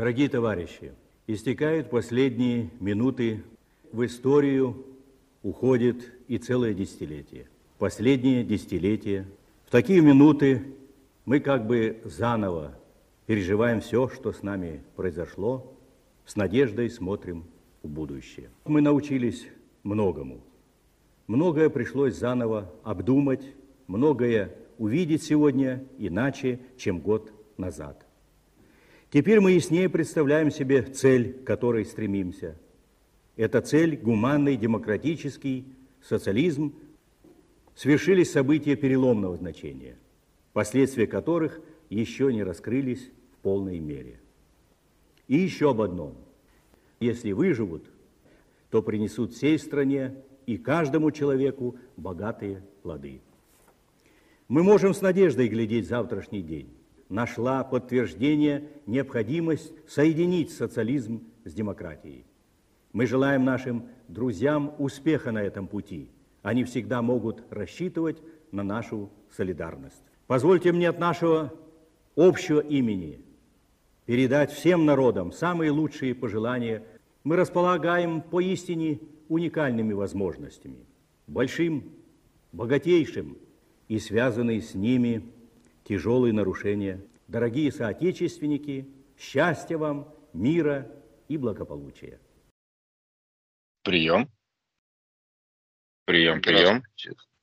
Дорогие товарищи, истекают последние минуты в историю, уходит и целое десятилетие. Последнее десятилетие. В такие минуты мы как бы заново переживаем все, что с нами произошло, с надеждой смотрим в будущее. Мы научились многому. Многое пришлось заново обдумать, многое увидеть сегодня иначе, чем год назад. Теперь мы яснее представляем себе цель, к которой стремимся. Это цель – гуманный, демократический социализм. Свершились события переломного значения, последствия которых еще не раскрылись в полной мере. И еще об одном. Если выживут, то принесут всей стране и каждому человеку богатые плоды. Мы можем с надеждой глядеть завтрашний день нашла подтверждение необходимость соединить социализм с демократией. Мы желаем нашим друзьям успеха на этом пути. Они всегда могут рассчитывать на нашу солидарность. Позвольте мне от нашего общего имени передать всем народам самые лучшие пожелания. Мы располагаем поистине уникальными возможностями, большим, богатейшим и связанные с ними тяжелые нарушения. Дорогие соотечественники, счастья вам, мира и благополучия. Прием. Прием, прием.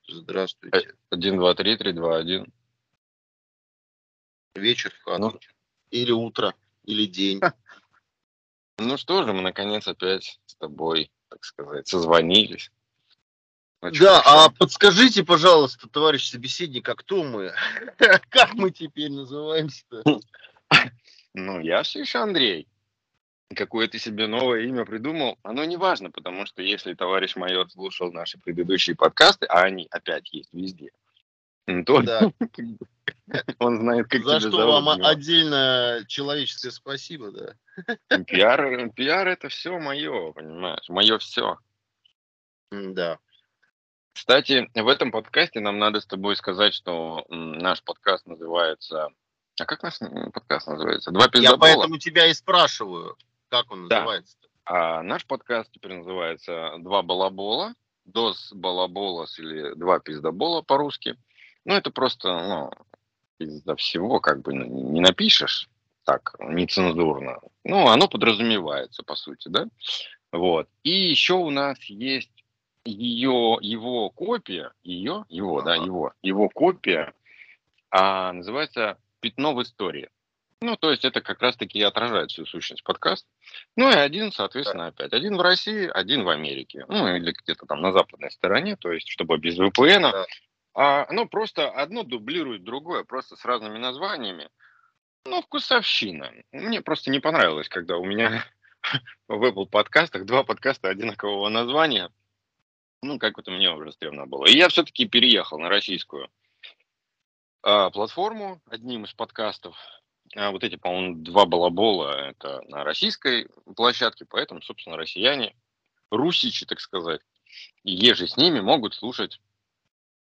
Здравствуйте. Один, два, три, три, два, один. Вечер в ну. Или утро, или день. Ну что же, мы наконец опять с тобой, так сказать, созвонились. Очень да, хорошо. а подскажите, пожалуйста, товарищ собеседник, а кто мы? Как мы теперь называемся-то? Ну, я все еще Андрей. Какое ты себе новое имя придумал, оно не важно, потому что если товарищ майор слушал наши предыдущие подкасты, а они опять есть везде, то да. он знает, как За что вам отдельно человеческое спасибо, да. Пиар, пиар это все мое, понимаешь, мое все. Да. Кстати, в этом подкасте нам надо с тобой сказать, что наш подкаст называется... А как наш подкаст называется? Два пиздобола. Я поэтому тебя и спрашиваю, как он да. называется. А наш подкаст теперь называется «Два балабола», «Дос балаболос» или «Два пиздобола» по-русски. Ну, это просто, ну, из-за всего как бы не напишешь так нецензурно. Ну, оно подразумевается, по сути, да? Вот. И еще у нас есть ее, его копия, ее, его, да, его, его копия а, называется «Пятно в истории». Ну, то есть это как раз-таки отражает всю сущность подкаста. Ну и один, соответственно, опять. Один в России, один в Америке. Ну, или где-то там на западной стороне, то есть чтобы без VPN. Да. А, ну, просто одно дублирует другое, просто с разными названиями. Ну, вкусовщина. Мне просто не понравилось, когда у меня в Apple подкастах два подкаста одинакового названия – ну, как это мне уже стрёмно было. И я все-таки переехал на российскую а, платформу одним из подкастов. А вот эти, по-моему, два балабола, это на российской площадке, поэтому, собственно, россияне, русичи, так сказать, и еже с ними могут слушать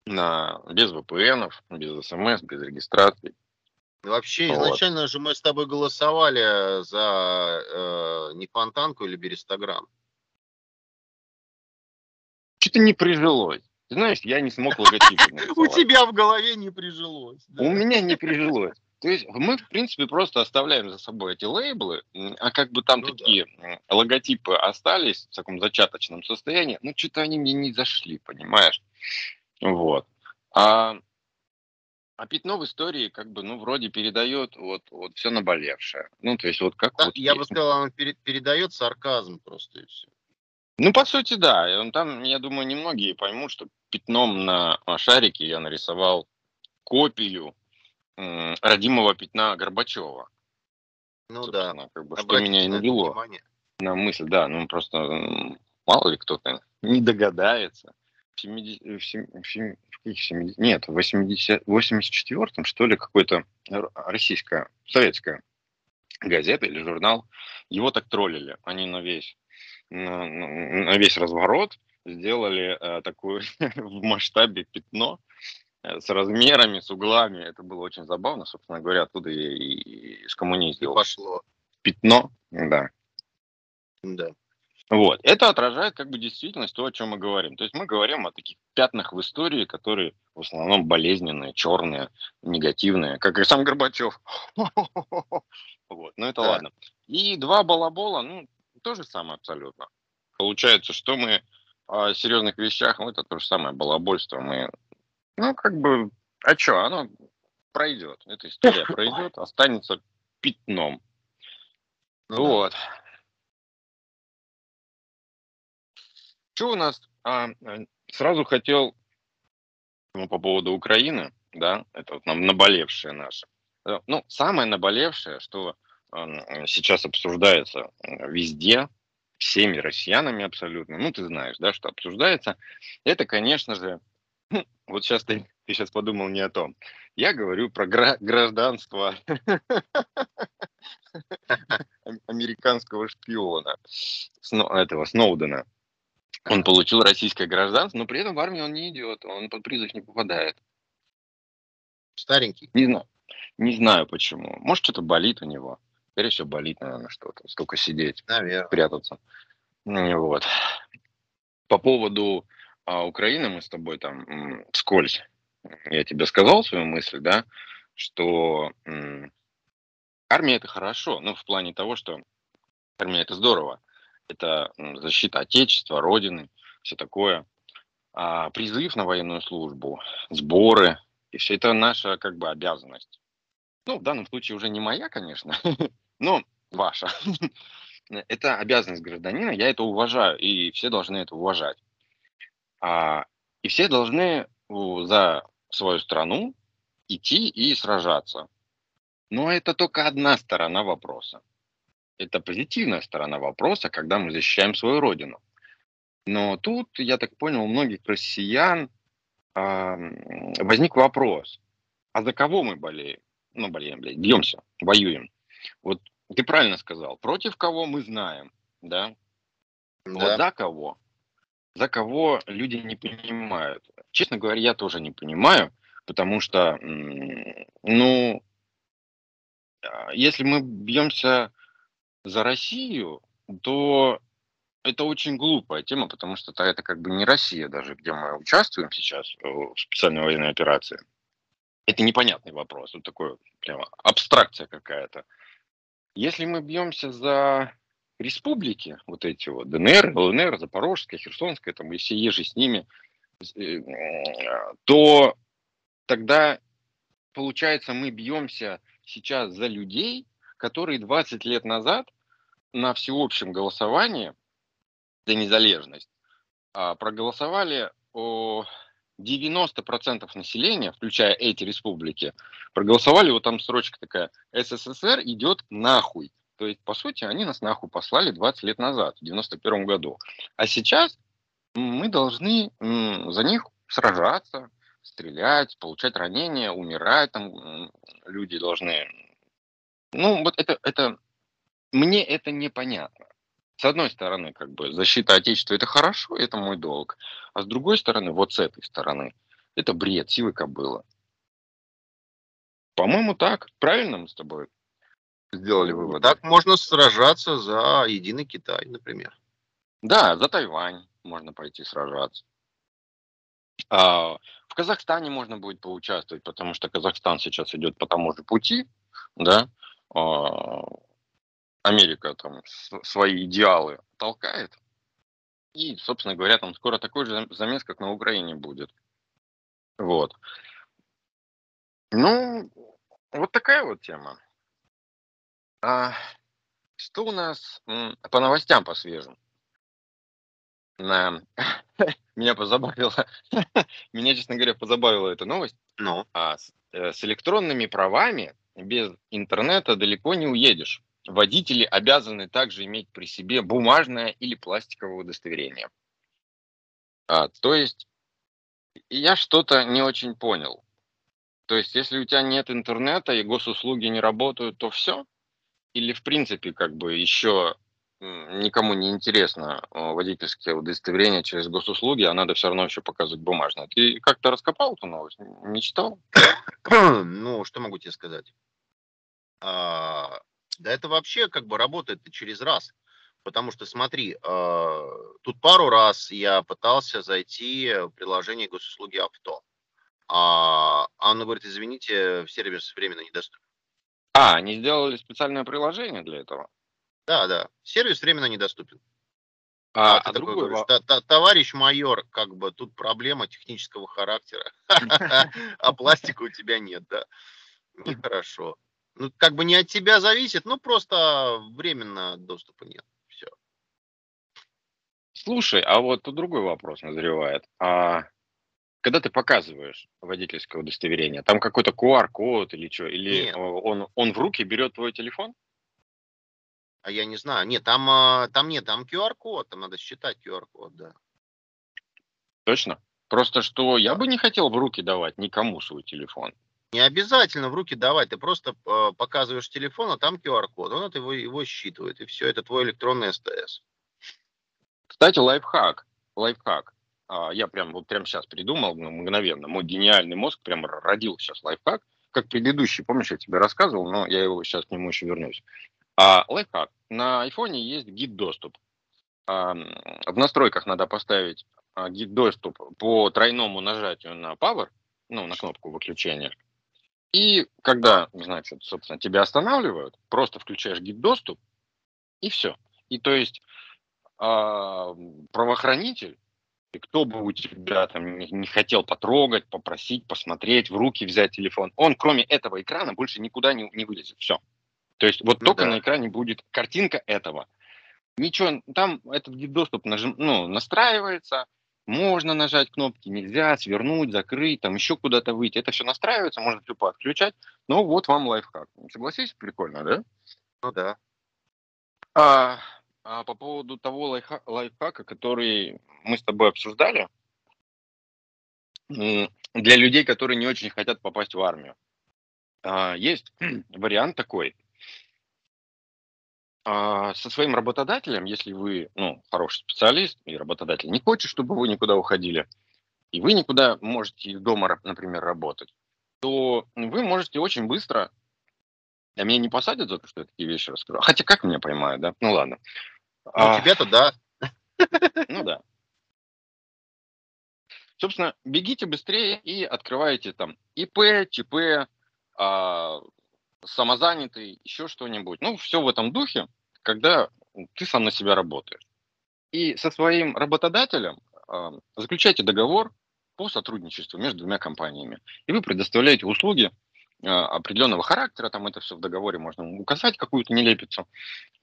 на, без VPN, без смс, без регистрации. Вообще, вот. изначально же мы с тобой голосовали за э, не Фонтанку или Берестограм что-то не прижилось. Ты знаешь, я не смог логотип У тебя в голове не прижилось. У меня не прижилось. То есть мы, в принципе, просто оставляем за собой эти лейблы, а как бы там ну, такие да. логотипы остались в таком зачаточном состоянии, ну, что-то они мне не зашли, понимаешь? Вот. А, а пятно в истории, как бы, ну, вроде передает вот, вот все наболевшее. Ну, то есть вот как да, вот... Я есть. бы сказал, он передает сарказм просто и все. Ну, по сути, да. Там, я думаю, немногие поймут, что пятном на шарике я нарисовал копию родимого пятна Горбачева. Ну да. Как бы, что меня и навело на мысль, да, ну просто мало ли кто-то не догадается. В 70, в 70, в 70, нет, в 80, 84-м, что ли, какой-то российская, советская газета или журнал, его так троллили. Они на весь на, на весь разворот сделали э, такую в масштабе пятно э, с размерами, с углами. Это было очень забавно, собственно говоря, оттуда и, и, и скоммунизировал. Пошло. пятно, да. Да. Вот. Это отражает как бы действительность, то, о чем мы говорим. То есть мы говорим о таких пятнах в истории, которые в основном болезненные, черные, негативные, как и сам Горбачев. Вот. Но это ладно. И два балабола, ну, то же самое абсолютно. Получается, что мы о серьезных вещах, ну, это то же самое балабольство. Мы, ну, как бы, а что, оно пройдет. Эта история пройдет, останется пятном. Ну, вот. Что у нас? А, э, сразу хотел ну, по поводу Украины, да, это вот нам наболевшее наше. Э, ну, самое наболевшее, что сейчас обсуждается везде, всеми россиянами абсолютно, ну, ты знаешь, да, что обсуждается, это, конечно же, вот сейчас ты, ты сейчас подумал не о том. Я говорю про гра- гражданство американского шпиона, этого Сноудена. Он получил российское гражданство, но при этом в армию он не идет, он под призыв не попадает. Старенький. Не знаю. Не знаю почему. Может, что-то болит у него. Скорее всего, болит, наверное, что-то. Столько сидеть, Наверное. прятаться. Вот. По поводу а, Украины мы с тобой там вскользь, я тебе сказал свою мысль, да, что м, армия это хорошо, ну, в плане того, что армия это здорово это защита Отечества, Родины, все такое. А призыв на военную службу, сборы, и все это наша как бы обязанность. Ну, в данном случае уже не моя, конечно, но ваша. Это обязанность гражданина, я это уважаю, и все должны это уважать. А, и все должны за свою страну идти и сражаться. Но это только одна сторона вопроса это позитивная сторона вопроса, когда мы защищаем свою родину. Но тут, я так понял, у многих россиян э, возник вопрос, а за кого мы болеем? Ну, болеем, блядь, бьемся, воюем. Вот ты правильно сказал, против кого мы знаем, да? да. Вот за кого? За кого люди не понимают. Честно говоря, я тоже не понимаю, потому что, ну, а, если мы бьемся за Россию, то это очень глупая тема, потому что это, это как бы не Россия даже, где мы участвуем сейчас э, в специальной военной операции. Это непонятный вопрос, вот такой прямо абстракция какая-то. Если мы бьемся за республики, вот эти вот ДНР, ЛНР, Запорожская, Херсонская, там и все ежи с ними, э, то тогда получается мы бьемся сейчас за людей, которые 20 лет назад на всеобщем голосовании за незалежность а, проголосовали о 90% населения, включая эти республики, проголосовали, вот там строчка такая, СССР идет нахуй. То есть, по сути, они нас нахуй послали 20 лет назад, в 91 году. А сейчас мы должны за них сражаться, стрелять, получать ранения, умирать, там люди должны ну, вот это, это, мне это непонятно. С одной стороны, как бы защита Отечества это хорошо, это мой долг. А с другой стороны, вот с этой стороны, это бред, силы кобыла. По-моему, так. Правильно мы с тобой сделали вывод. Так можно сражаться за единый Китай, например. Да, за Тайвань можно пойти сражаться. А, в Казахстане можно будет поучаствовать, потому что Казахстан сейчас идет по тому же пути, да, а, Америка там свои идеалы толкает. И, собственно говоря, там скоро такой же замес, как на Украине будет. Вот. Ну, вот такая вот тема. А что у нас по новостям по свежим? На... Меня позабавила, меня, честно говоря, позабавила эта новость. Ну? А, с, э, с электронными правами без интернета далеко не уедешь. Водители обязаны также иметь при себе бумажное или пластиковое удостоверение. А, то есть я что-то не очень понял. То есть если у тебя нет интернета и госуслуги не работают, то все? Или в принципе как бы еще никому не интересно водительское удостоверение через госуслуги, а надо все равно еще показывать бумажное. Ты как-то раскопал эту новость? Не читал? Ну, что могу тебе сказать? А, Да это вообще как бы работает через раз. Потому что, смотри, э, тут пару раз я пытался зайти в приложение госуслуги авто. А Анна говорит, извините, сервис временно недоступен. А, они сделали специальное приложение для этого? Да, да. Сервис временно недоступен. А, а, а другой говоришь, товарищ майор, как бы тут проблема технического характера, а пластика у тебя нет, да? Нехорошо. Ну, как бы не от тебя зависит, ну, просто временно доступа нет. Все. Слушай, а вот тут другой вопрос назревает. А когда ты показываешь водительское удостоверение, там какой-то QR-код или что? Или он, он в руки берет твой телефон? А я не знаю. Нет, там, а, там нет, там QR-код, там надо считать QR-код, да. Точно? Просто что я бы не хотел в руки давать никому свой телефон. Не обязательно в руки давать, ты просто э, показываешь телефон, а там QR-код, он это его, его считывает, и все, это твой электронный СТС. Кстати, лайфхак, лайфхак. А, я прям вот прямо сейчас придумал ну, мгновенно, мой гениальный мозг прям родил сейчас лайфхак, как предыдущий, помнишь, я тебе рассказывал, но я его сейчас к нему еще вернусь. А, лайфхак. На айфоне есть гид-доступ. А, в настройках надо поставить а, гид-доступ по тройному нажатию на Power, ну, на кнопку выключения. И когда, значит, собственно, тебя останавливают, просто включаешь гид-доступ, и все. И то есть э, правоохранитель, кто бы у тебя там не, не хотел потрогать, попросить, посмотреть, в руки взять телефон, он кроме этого экрана больше никуда не, не вылезет. Все. То есть вот ну, только да. на экране будет картинка этого. Ничего, там этот гид-доступ нажим, ну, настраивается, можно нажать кнопки, нельзя, свернуть, закрыть, там еще куда-то выйти. Это все настраивается, можно тупо отключать. Ну вот вам лайфхак. Согласись, прикольно, да? Ну да. А, а по поводу того лайфха, лайфхака, который мы с тобой обсуждали, для людей, которые не очень хотят попасть в армию, а, есть вариант такой. А, со своим работодателем, если вы ну, хороший специалист и работодатель не хочет, чтобы вы никуда уходили, и вы никуда можете из дома, например, работать, то вы можете очень быстро, а меня не посадят за то, что я такие вещи расскажу. Хотя как меня поймают, да? Ну ладно. Ну, а, тебе-то да. Ну да. Собственно, бегите быстрее и открываете там ИП, ЧП, а, самозанятый, еще что-нибудь. Ну, все в этом духе, когда ты сам на себя работаешь. И со своим работодателем э, заключайте договор по сотрудничеству между двумя компаниями. И вы предоставляете услуги э, определенного характера, там это все в договоре можно указать, какую-то нелепицу.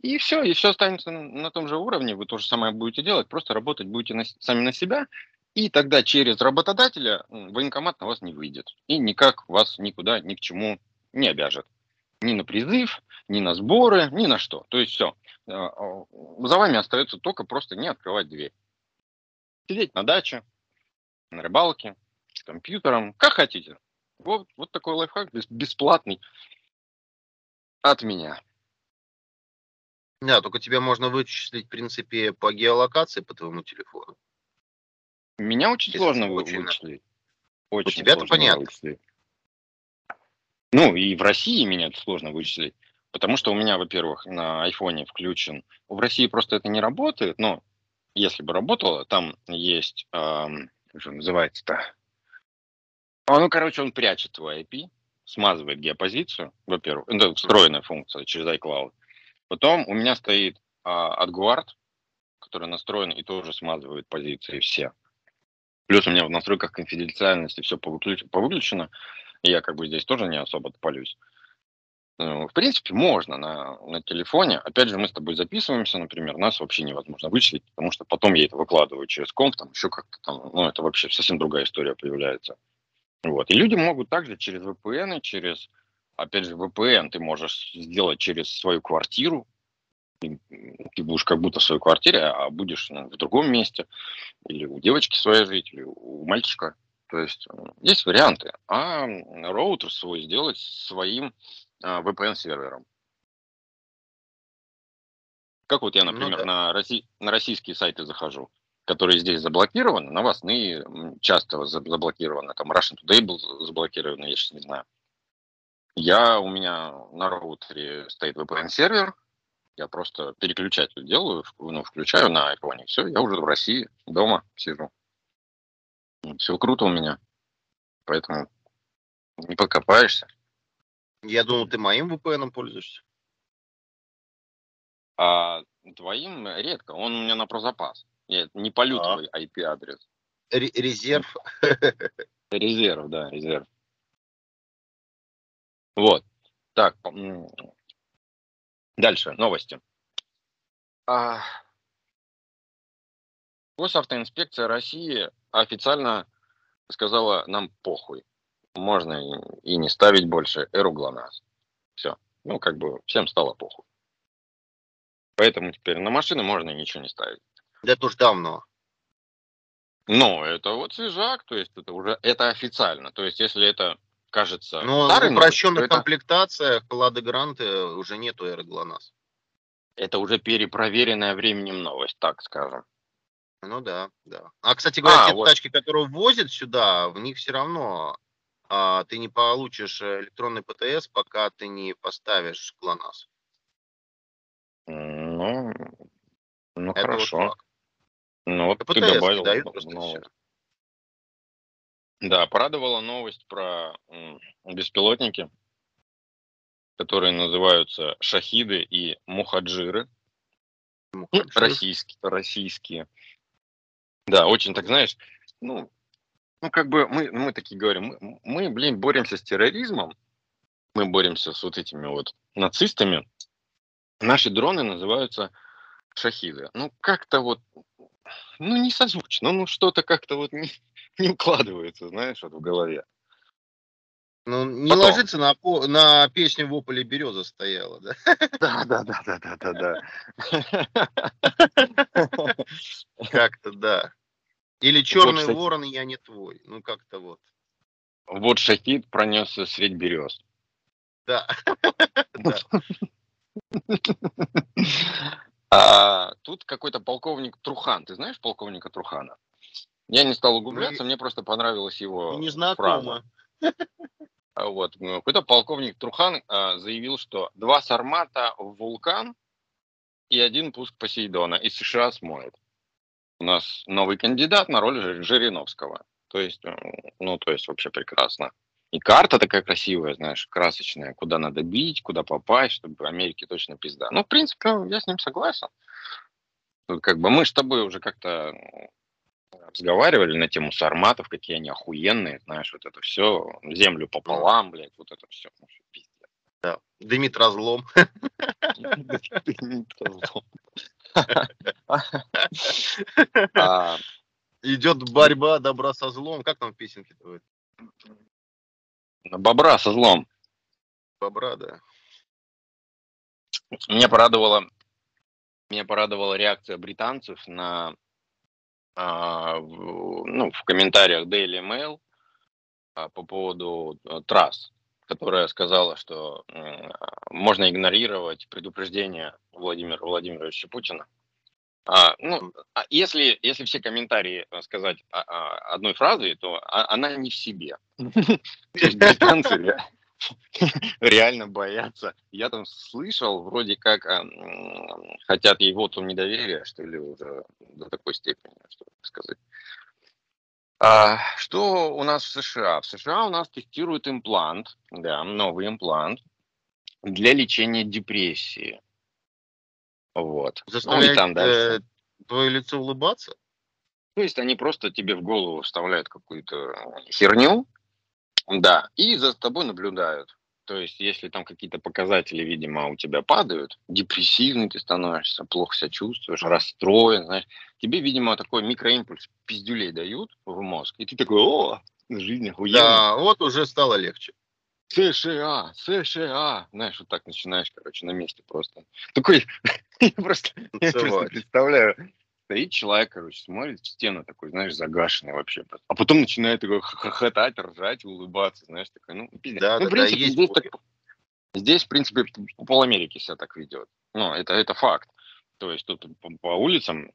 И все, и все останется на, на том же уровне, вы то же самое будете делать, просто работать будете на, сами на себя, и тогда через работодателя военкомат на вас не выйдет. И никак вас никуда, ни к чему не обяжет ни на призыв, ни на сборы, ни на что. То есть все. Э, за вами остается только просто не открывать дверь. Сидеть на даче, на рыбалке, с компьютером, как хотите. Вот, вот такой лайфхак бесплатный от меня. Да, только тебе можно вычислить, в принципе, по геолокации по твоему телефону. Меня очень Если сложно вычислить. Очень У тебя-то понятно. Вычислить. Ну, и в России меня это сложно вычислить, потому что у меня, во-первых, на айфоне включен. В России просто это не работает, но если бы работало, там есть, эм, как же называется-то? А, ну, короче, он прячет твой IP, смазывает геопозицию, во-первых, это встроенная функция через iCloud. Потом у меня стоит э, AdGuard, который настроен и тоже смазывает позиции все. Плюс у меня в настройках конфиденциальности все повыключено. Я как бы здесь тоже не особо полюсь. Ну, в принципе, можно на, на телефоне. Опять же, мы с тобой записываемся, например, нас вообще невозможно вычислить, потому что потом я это выкладываю через комп, там еще как-то там, ну, это вообще совсем другая история появляется. Вот. И люди могут также через VPN, через, опять же, VPN ты можешь сделать через свою квартиру, ты будешь как будто в своей квартире, а будешь ну, в другом месте, или у девочки своей жить, или у мальчика. То есть есть варианты. А роутер свой сделать своим а, VPN-сервером. Как вот я, ну например, ну, да. на, Росси... на российские сайты захожу, которые здесь заблокированы, новостные часто заблокированы, там Russian Today был заблокирован, я сейчас не знаю. Я, у меня на роутере стоит VPN-сервер, я просто переключатель делаю, ну, включаю на iPhone, все, я уже в России, дома сижу. Все круто у меня, поэтому не покопаешься. Я думал, ты моим VPN пользуешься. А твоим редко, он у меня на прозапас. Нет, не полю а. твой IP-адрес. Резерв. Резерв, да, резерв. Вот. Так, дальше, новости. А... Госавтоинспекция России официально сказала нам похуй. Можно и, не ставить больше эру ГЛОНАСС. Все. Ну, как бы всем стало похуй. Поэтому теперь на машины можно ничего не ставить. Да это уж давно. Ну, это вот свежак, то есть это уже это официально. То есть, если это кажется. Но старый, в упрощенных это... комплектациях Лады Гранты уже нету эры ГЛОНАСС. Это уже перепроверенная временем новость, так скажем. Ну да, да. А, кстати говоря, а, те вот. тачки, которые ввозят сюда, в них все равно а, ты не получишь электронный ПТС, пока ты не поставишь ГЛОНАСС. Ну, ну Это хорошо. Вот ну вот ПТС ты добавил. Дают новость. Да, порадовала новость про беспилотники, которые называются шахиды и мухаджиры. Мухаджир. Российские, российские. Да, очень так, знаешь, ну, ну как бы мы, мы такие говорим, мы, мы, блин, боремся с терроризмом, мы боремся с вот этими вот нацистами. Наши дроны называются шахиды. Ну, как-то вот, ну, не созвучно, ну, что-то как-то вот не, не укладывается, знаешь, вот в голове. Ну, не Потом. ложится на, на песню в ополе береза стояла, да? Да, да, да, да, да, да, да. Как-то да. Или черный вот, ворон, я не твой. Ну, как-то вот. Вот шахид пронесся средь берез. Да. А тут какой-то полковник Трухан. Ты знаешь полковника Трухана? Я не стал углубляться, ну, мне просто понравилась его не фраза. А вот. Какой-то полковник Трухан а, заявил, что два Сармата в вулкан и один пуск Посейдона из США смоет. У нас новый кандидат на роль Жириновского. То есть, ну, то есть вообще прекрасно. И карта такая красивая, знаешь, красочная, куда надо бить, куда попасть, чтобы Америке точно пизда. Ну, в принципе, я с ним согласен. Как бы мы с тобой уже как-то разговаривали на тему сарматов, какие они охуенные, знаешь, вот это все, землю пополам, блядь, вот это все, ну, пиздец. Да. Дымит разлом. А, Идет борьба добра со злом. Как там в песенке будет? Бобра со злом. Бобра, да. Меня порадовала, меня порадовала реакция британцев на ну, в комментариях Daily Mail а, по поводу а, трасс, которая сказала, что можно игнорировать предупреждение Владимира Владимировича Путина. А, ну, если, если все комментарии сказать одной фразой, то она не в себе. Британцы реально боятся. Я там слышал, вроде как а, хотят ей воту недоверия, что ли, уже до такой степени, что сказать. А, что у нас в США? В США у нас тестируют имплант, да, новый имплант для лечения депрессии. Вот. Заставляет ну, там дальше. Э, твое лицо улыбаться? То есть они просто тебе в голову вставляют какую-то херню, да, и за тобой наблюдают. То есть, если там какие-то показатели, видимо, у тебя падают, депрессивный ты становишься, плохо себя чувствуешь, расстроен, знаешь, тебе, видимо, такой микроимпульс пиздюлей дают в мозг, и ты такой, о, жизнь охуенная. Да, вот уже стало легче. США, США, знаешь, вот так начинаешь, короче, на месте просто. Такой, я просто, я просто представляю, стоит человек, короче, смотрит в стену такой, знаешь, загашенный вообще. А потом начинает такой хохотать, ржать, улыбаться, знаешь, такой, ну, пиздец. Да, ну, да, в принципе, да, здесь, так, здесь, в принципе, пол Америки себя так ведет. Ну, это, это факт. То есть тут по улицам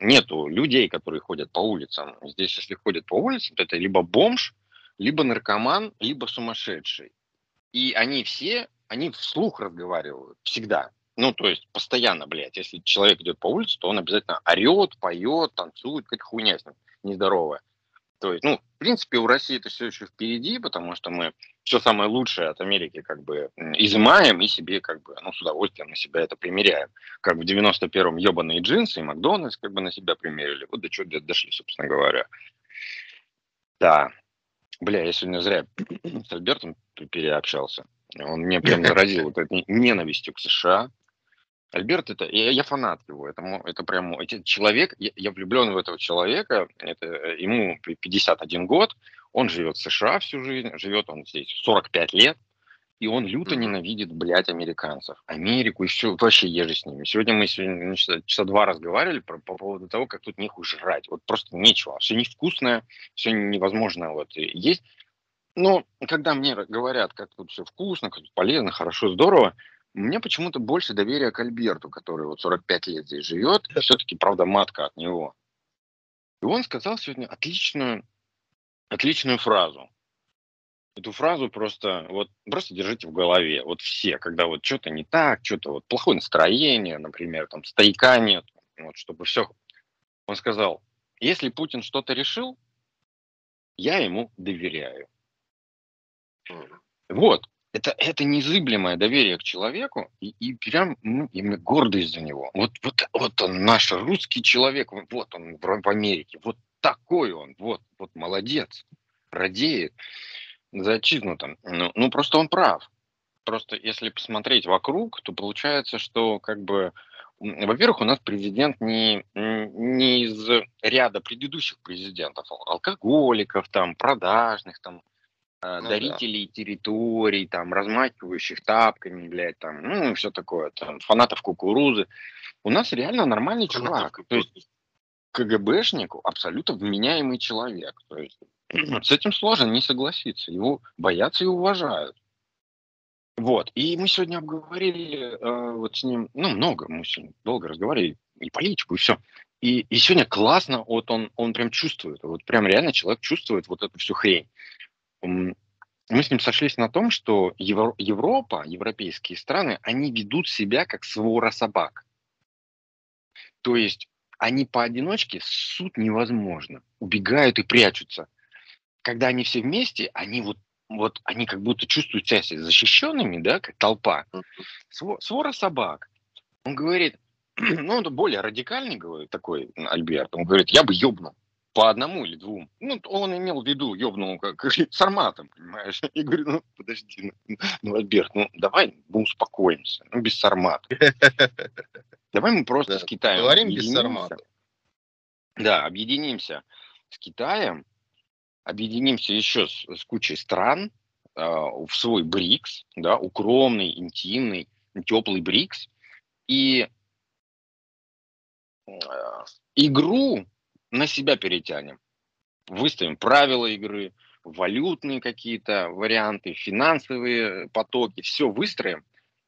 нету людей, которые ходят по улицам. Здесь, если ходят по улицам, то это либо бомж, либо наркоман, либо сумасшедший. И они все, они вслух разговаривают всегда. Ну, то есть постоянно, блядь, если человек идет по улице, то он обязательно орет, поет, танцует, какая хуйня с ним нездоровая. То есть, ну, в принципе, у России это все еще впереди, потому что мы все самое лучшее от Америки как бы изымаем и себе как бы, ну, с удовольствием на себя это примеряем. Как в 91-м ебаные джинсы и Макдональдс как бы на себя примерили. Вот до чего дошли, собственно говоря. Да. Бля, я сегодня зря с Альбертом переобщался. Он мне прям заразил вот этой ненавистью к США. Альберт это, я, я фанат его, это, это прям, это человек, я, я влюблен в этого человека, это, э, ему 51 год, он живет в США всю жизнь, живет он здесь 45 лет, и он люто ненавидит, блядь, американцев, Америку и все, вообще ежи с ними. Сегодня мы сегодня ну, часа, часа два разговаривали по, по поводу того, как тут нехуй жрать, вот просто нечего, все невкусное, все невозможно вот есть. Но когда мне говорят, как тут все вкусно, как тут полезно, хорошо, здорово, мне почему-то больше доверия к Альберту, который вот 45 лет здесь живет, все-таки, правда, матка от него. И он сказал сегодня отличную, отличную фразу. Эту фразу просто, вот, просто держите в голове. Вот все, когда вот что-то не так, что-то вот плохое настроение, например, там стояка нет, вот, чтобы все. Он сказал, если Путин что-то решил, я ему доверяю. Вот, это, это незыблемое доверие к человеку, и, и прям ну, именно гордость за него. Вот, вот, вот он, наш русский человек, вот он в, в Америке, вот такой он, вот, вот молодец, радеет за отчизну там. Ну, ну, просто он прав. Просто если посмотреть вокруг, то получается, что как бы, во-первых, у нас президент не, не из ряда предыдущих президентов, алкоголиков, там, продажных, там, ну, дарителей да. территорий, там, размахивающих тапками, блядь, там, ну, все такое, там, фанатов кукурузы. У нас реально нормальный чувак. То есть КГБшник абсолютно вменяемый человек. То есть с этим сложно не согласиться. Его боятся и уважают. Вот. И мы сегодня обговорили э, вот с ним, ну, много, мы сегодня долго разговаривали, и политику, и все. И, и сегодня классно, вот он, он прям чувствует, вот прям реально человек чувствует вот эту всю хрень мы с ним сошлись на том, что Европа, европейские страны, они ведут себя как свора собак. То есть они поодиночке суд невозможно, убегают и прячутся. Когда они все вместе, они вот, вот они как будто чувствуют себя защищенными, да, как толпа. Свора собак. Он говорит, ну, он более радикальный, говорит, такой Альберт, он говорит, я бы ёбнул по одному или двум. Ну, он имел в виду ебнул как с арматом, понимаешь. Я говорю, ну, подожди, ну, ну Альберт, ну, давай мы успокоимся, ну, без сармата. Давай мы просто с Китаем Говорим без сармата. Да, объединимся с Китаем, объединимся еще с, с кучей стран э, в свой БРИКС, да, укромный, интимный, теплый БРИКС, и э, игру на себя перетянем. Выставим правила игры, валютные какие-то варианты, финансовые потоки, все выстроим.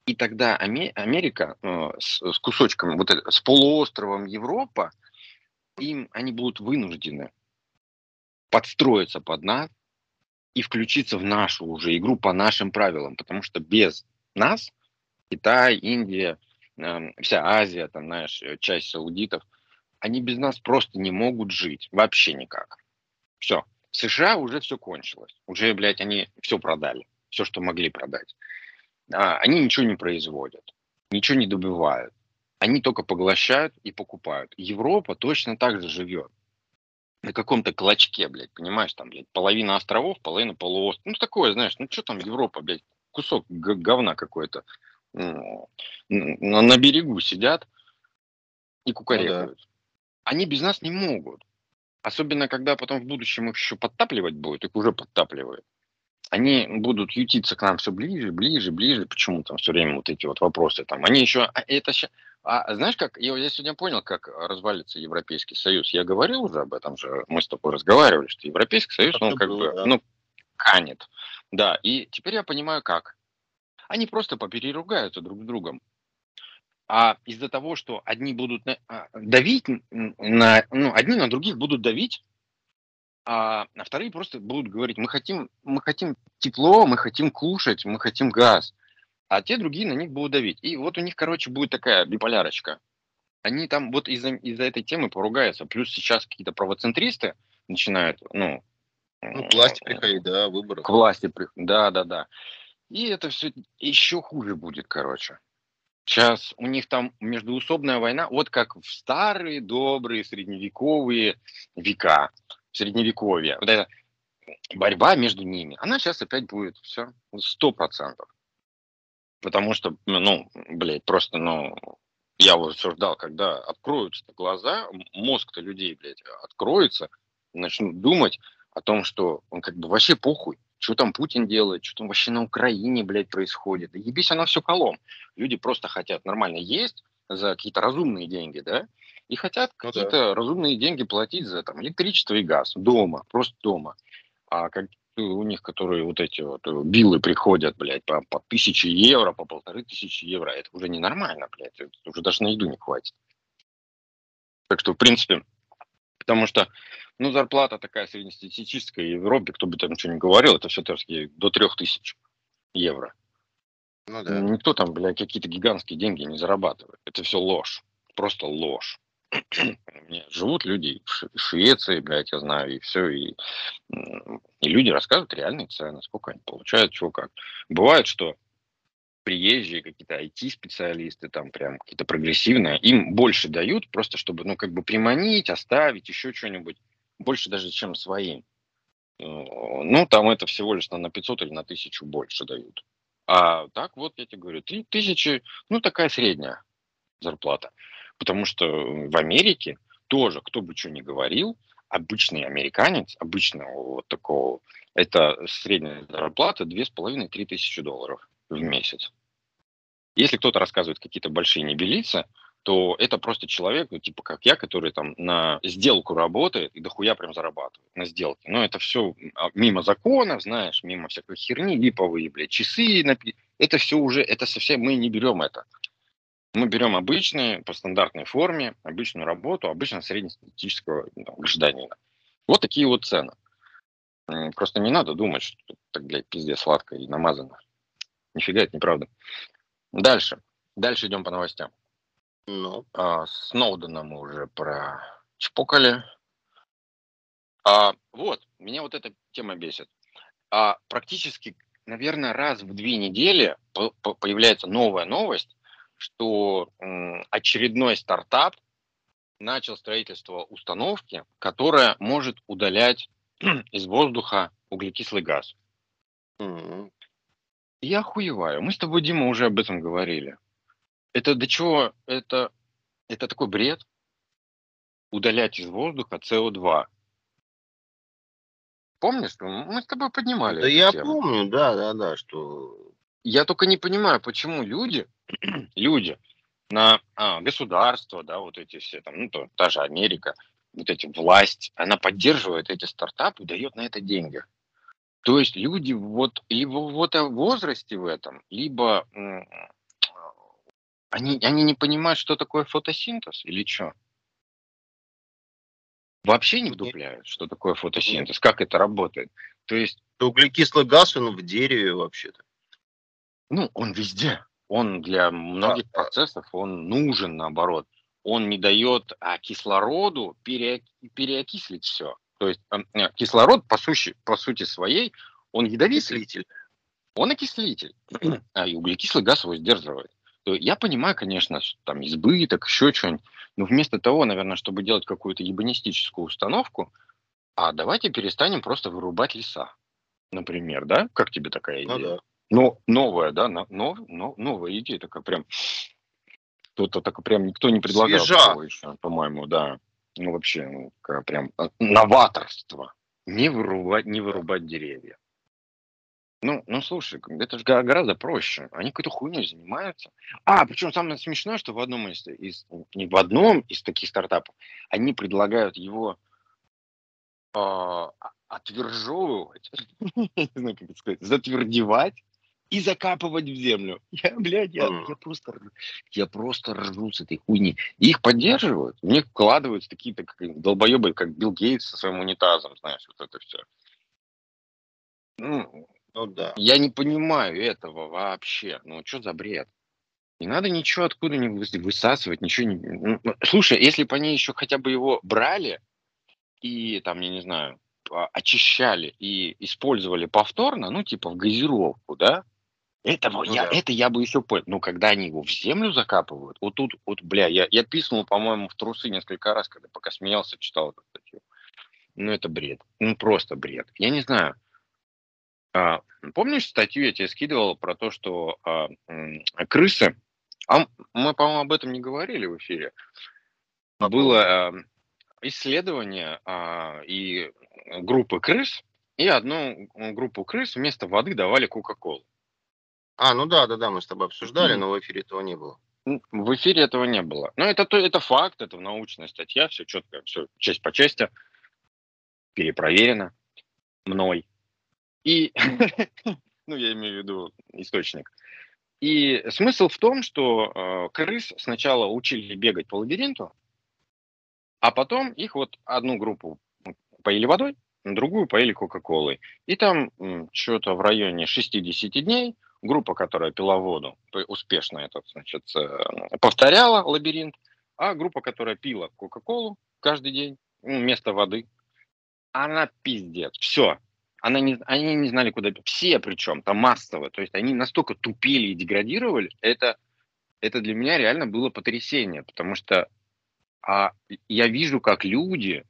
И тогда Америка э, с, кусочком, вот с полуостровом Европа, им они будут вынуждены подстроиться под нас и включиться в нашу уже игру по нашим правилам, потому что без нас Китай, Индия, э, вся Азия, там, знаешь, часть саудитов – они без нас просто не могут жить. Вообще никак. Все. В США уже все кончилось. Уже, блядь, они все продали. Все, что могли продать. А, они ничего не производят. Ничего не добывают. Они только поглощают и покупают. Европа точно так же живет. На каком-то клочке, блядь, понимаешь, там, блядь, половина островов, половина полуострова. Ну, такое, знаешь, ну, что там Европа, блядь, кусок говна какой-то. На, на берегу сидят и кукарекают. Ну, да они без нас не могут. Особенно, когда потом в будущем их еще подтапливать будет, их уже подтапливают. Они будут ютиться к нам все ближе, ближе, ближе. Почему там все время вот эти вот вопросы там? Они еще... А, это а знаешь, как я, я сегодня понял, как развалится Европейский Союз. Я говорил уже об этом же, мы с тобой разговаривали, что Европейский Союз, он как бы, да. ну, канет. Да, и теперь я понимаю, как. Они просто попереругаются друг с другом а из-за того, что одни будут а, давить на, ну, одни на других будут давить, а, а вторые просто будут говорить, мы хотим, мы хотим тепло, мы хотим кушать, мы хотим газ. А те другие на них будут давить. И вот у них, короче, будет такая биполярочка. Они там вот из-за из этой темы поругаются. Плюс сейчас какие-то правоцентристы начинают, ну... Ну, к власти приходить, да, выборы. К власти, да, да, да. И это все еще хуже будет, короче. Сейчас у них там междуусобная война, вот как в старые добрые средневековые века, средневековье. Вот эта борьба между ними, она сейчас опять будет все сто процентов. Потому что, ну, блядь, просто, ну, я вот все ждал, когда откроются глаза, мозг-то людей, блядь, откроется, начнут думать о том, что он как бы вообще похуй, что там Путин делает, что там вообще на Украине, блядь, происходит. Да ебись она все колом. Люди просто хотят нормально есть за какие-то разумные деньги, да, и хотят ну, какие-то да. разумные деньги платить за там электричество и газ дома, просто дома. А как у них, которые вот эти вот э, билы приходят, блядь, по, по тысяче евро, по полторы тысячи евро, это уже ненормально, блядь, это уже даже на еду не хватит. Так что, в принципе, потому что, ну, зарплата такая среднестатистическая в Европе, кто бы там что ни говорил, это все-таки до трех тысяч евро. Ну, да. Никто там, блядь, какие-то гигантские деньги не зарабатывает. Это все ложь. Просто ложь. живут люди в Швеции, блядь, я знаю, и все, и, и люди рассказывают реальные цены, сколько они получают, чего как. Бывает, что приезжие какие-то IT-специалисты, там прям какие-то прогрессивные, им больше дают, просто чтобы, ну, как бы приманить, оставить, еще что-нибудь, больше даже, чем своим. Ну, там это всего лишь на 500 или на 1000 больше дают. А так вот, я тебе говорю, 3000, ну, такая средняя зарплата. Потому что в Америке тоже, кто бы что ни говорил, обычный американец, обычного вот такого, это средняя зарплата 2,5-3 тысячи долларов в месяц. Если кто-то рассказывает какие-то большие небелицы, то это просто человек, ну, типа как я, который там на сделку работает и дохуя прям зарабатывает на сделке. Но это все а, мимо закона, знаешь, мимо всякой херни, липовые, блядь, часы. Это все уже, это совсем, мы не берем это. Мы берем обычные, по стандартной форме, обычную работу, обычно среднестатистического ну, гражданина. Вот такие вот цены. Просто не надо думать, что так, блядь, пиздец сладко и намазано. Нифига это неправда. Дальше. Дальше идем по новостям. Ну. А, Сноудена мы уже прочпокали. А, вот, меня вот эта тема бесит. А, практически, наверное, раз в две недели по по появляется новая новость, что очередной стартап начал строительство установки, которая может удалять из воздуха углекислый газ. Я охуеваю. Мы с тобой, Дима, уже об этом говорили. Это до чего? Это, это такой бред. Удалять из воздуха СО2. Помнишь, мы с тобой поднимали Да я тему. помню, да, да, да, что... Я только не понимаю, почему люди люди на а, государство, да, вот эти все, там, ну, то, та же Америка, вот эти власть, она поддерживает эти стартапы, дает на это деньги. То есть люди вот либо в этом возрасте в этом, либо они, они не понимают, что такое фотосинтез или что. Вообще не вдупляют, что такое фотосинтез, как это работает. То есть... Углекислый газ, он в дереве вообще-то. Ну, он везде он для многих а, процессов он нужен наоборот. Он не дает а кислороду пере, переокислить все. То есть кислород по сути, по сути своей, он ядовитый. Он окислитель. А и углекислый газ его сдерживает. То я понимаю, конечно, там избыток, еще что-нибудь, но вместо того, наверное, чтобы делать какую-то ебанистическую установку, а давайте перестанем просто вырубать леса, например, да? Как тебе такая ну идея? Ну, да. Но новая, да, нов, нов, новая идея такая прям. Кто-то так прям никто не предлагал Свежа. еще, по-моему, да. Ну, вообще, ну, прям а, новаторство. Не вырубать, не вырубать деревья. Ну, ну, слушай, это же гораздо проще. Они какой-то хуйней занимаются. А, причем самое смешное, что в одном из, из не в одном из таких стартапов, они предлагают его э, отвержевывать, не знаю, как это сказать, затвердевать и закапывать в землю. Я, блядь, я, я просто, я просто ржу с этой хуйни. Их поддерживают, в них вкладываются такие-то как, долбоебы, как Билл Гейтс со своим унитазом, знаешь, вот это все. Ну, ну да. Я не понимаю этого вообще. Ну, что за бред? Не надо ничего откуда не высасывать, ничего не... Ну, ну, слушай, если бы они еще хотя бы его брали и там, я не знаю, очищали и использовали повторно, ну, типа в газировку, да, этого ну, я, да. это я бы еще понял. Но когда они его в землю закапывают, вот тут, вот, бля, я, я писнул, по-моему, в трусы несколько раз, когда пока смеялся, читал эту статью. Ну, это бред. Ну, просто бред. Я не знаю. А, помнишь статью я тебе скидывал про то, что а, крысы а мы, по-моему, об этом не говорили в эфире. Было э, исследование э, и группы крыс, и одну группу крыс вместо воды давали Кока-Колу. А, ну да, да, да, мы с тобой обсуждали, но в эфире этого не было. В эфире этого не было. Но это, это факт, это научная статья, все четко, все часть по части, перепроверено мной. И, ну, я имею в виду источник. И смысл в том, что э, крыс сначала учили бегать по лабиринту, а потом их вот одну группу поили водой, другую поили Кока-Колой. И там что-то в районе 60 дней группа, которая пила воду, успешно этот, значит, э, повторяла лабиринт, а группа, которая пила Кока-Колу каждый день вместо воды, она пиздец. Все, она не, они не знали, куда... Все причем, там массово. То есть они настолько тупели и деградировали, это, это для меня реально было потрясение, потому что а, я вижу, как люди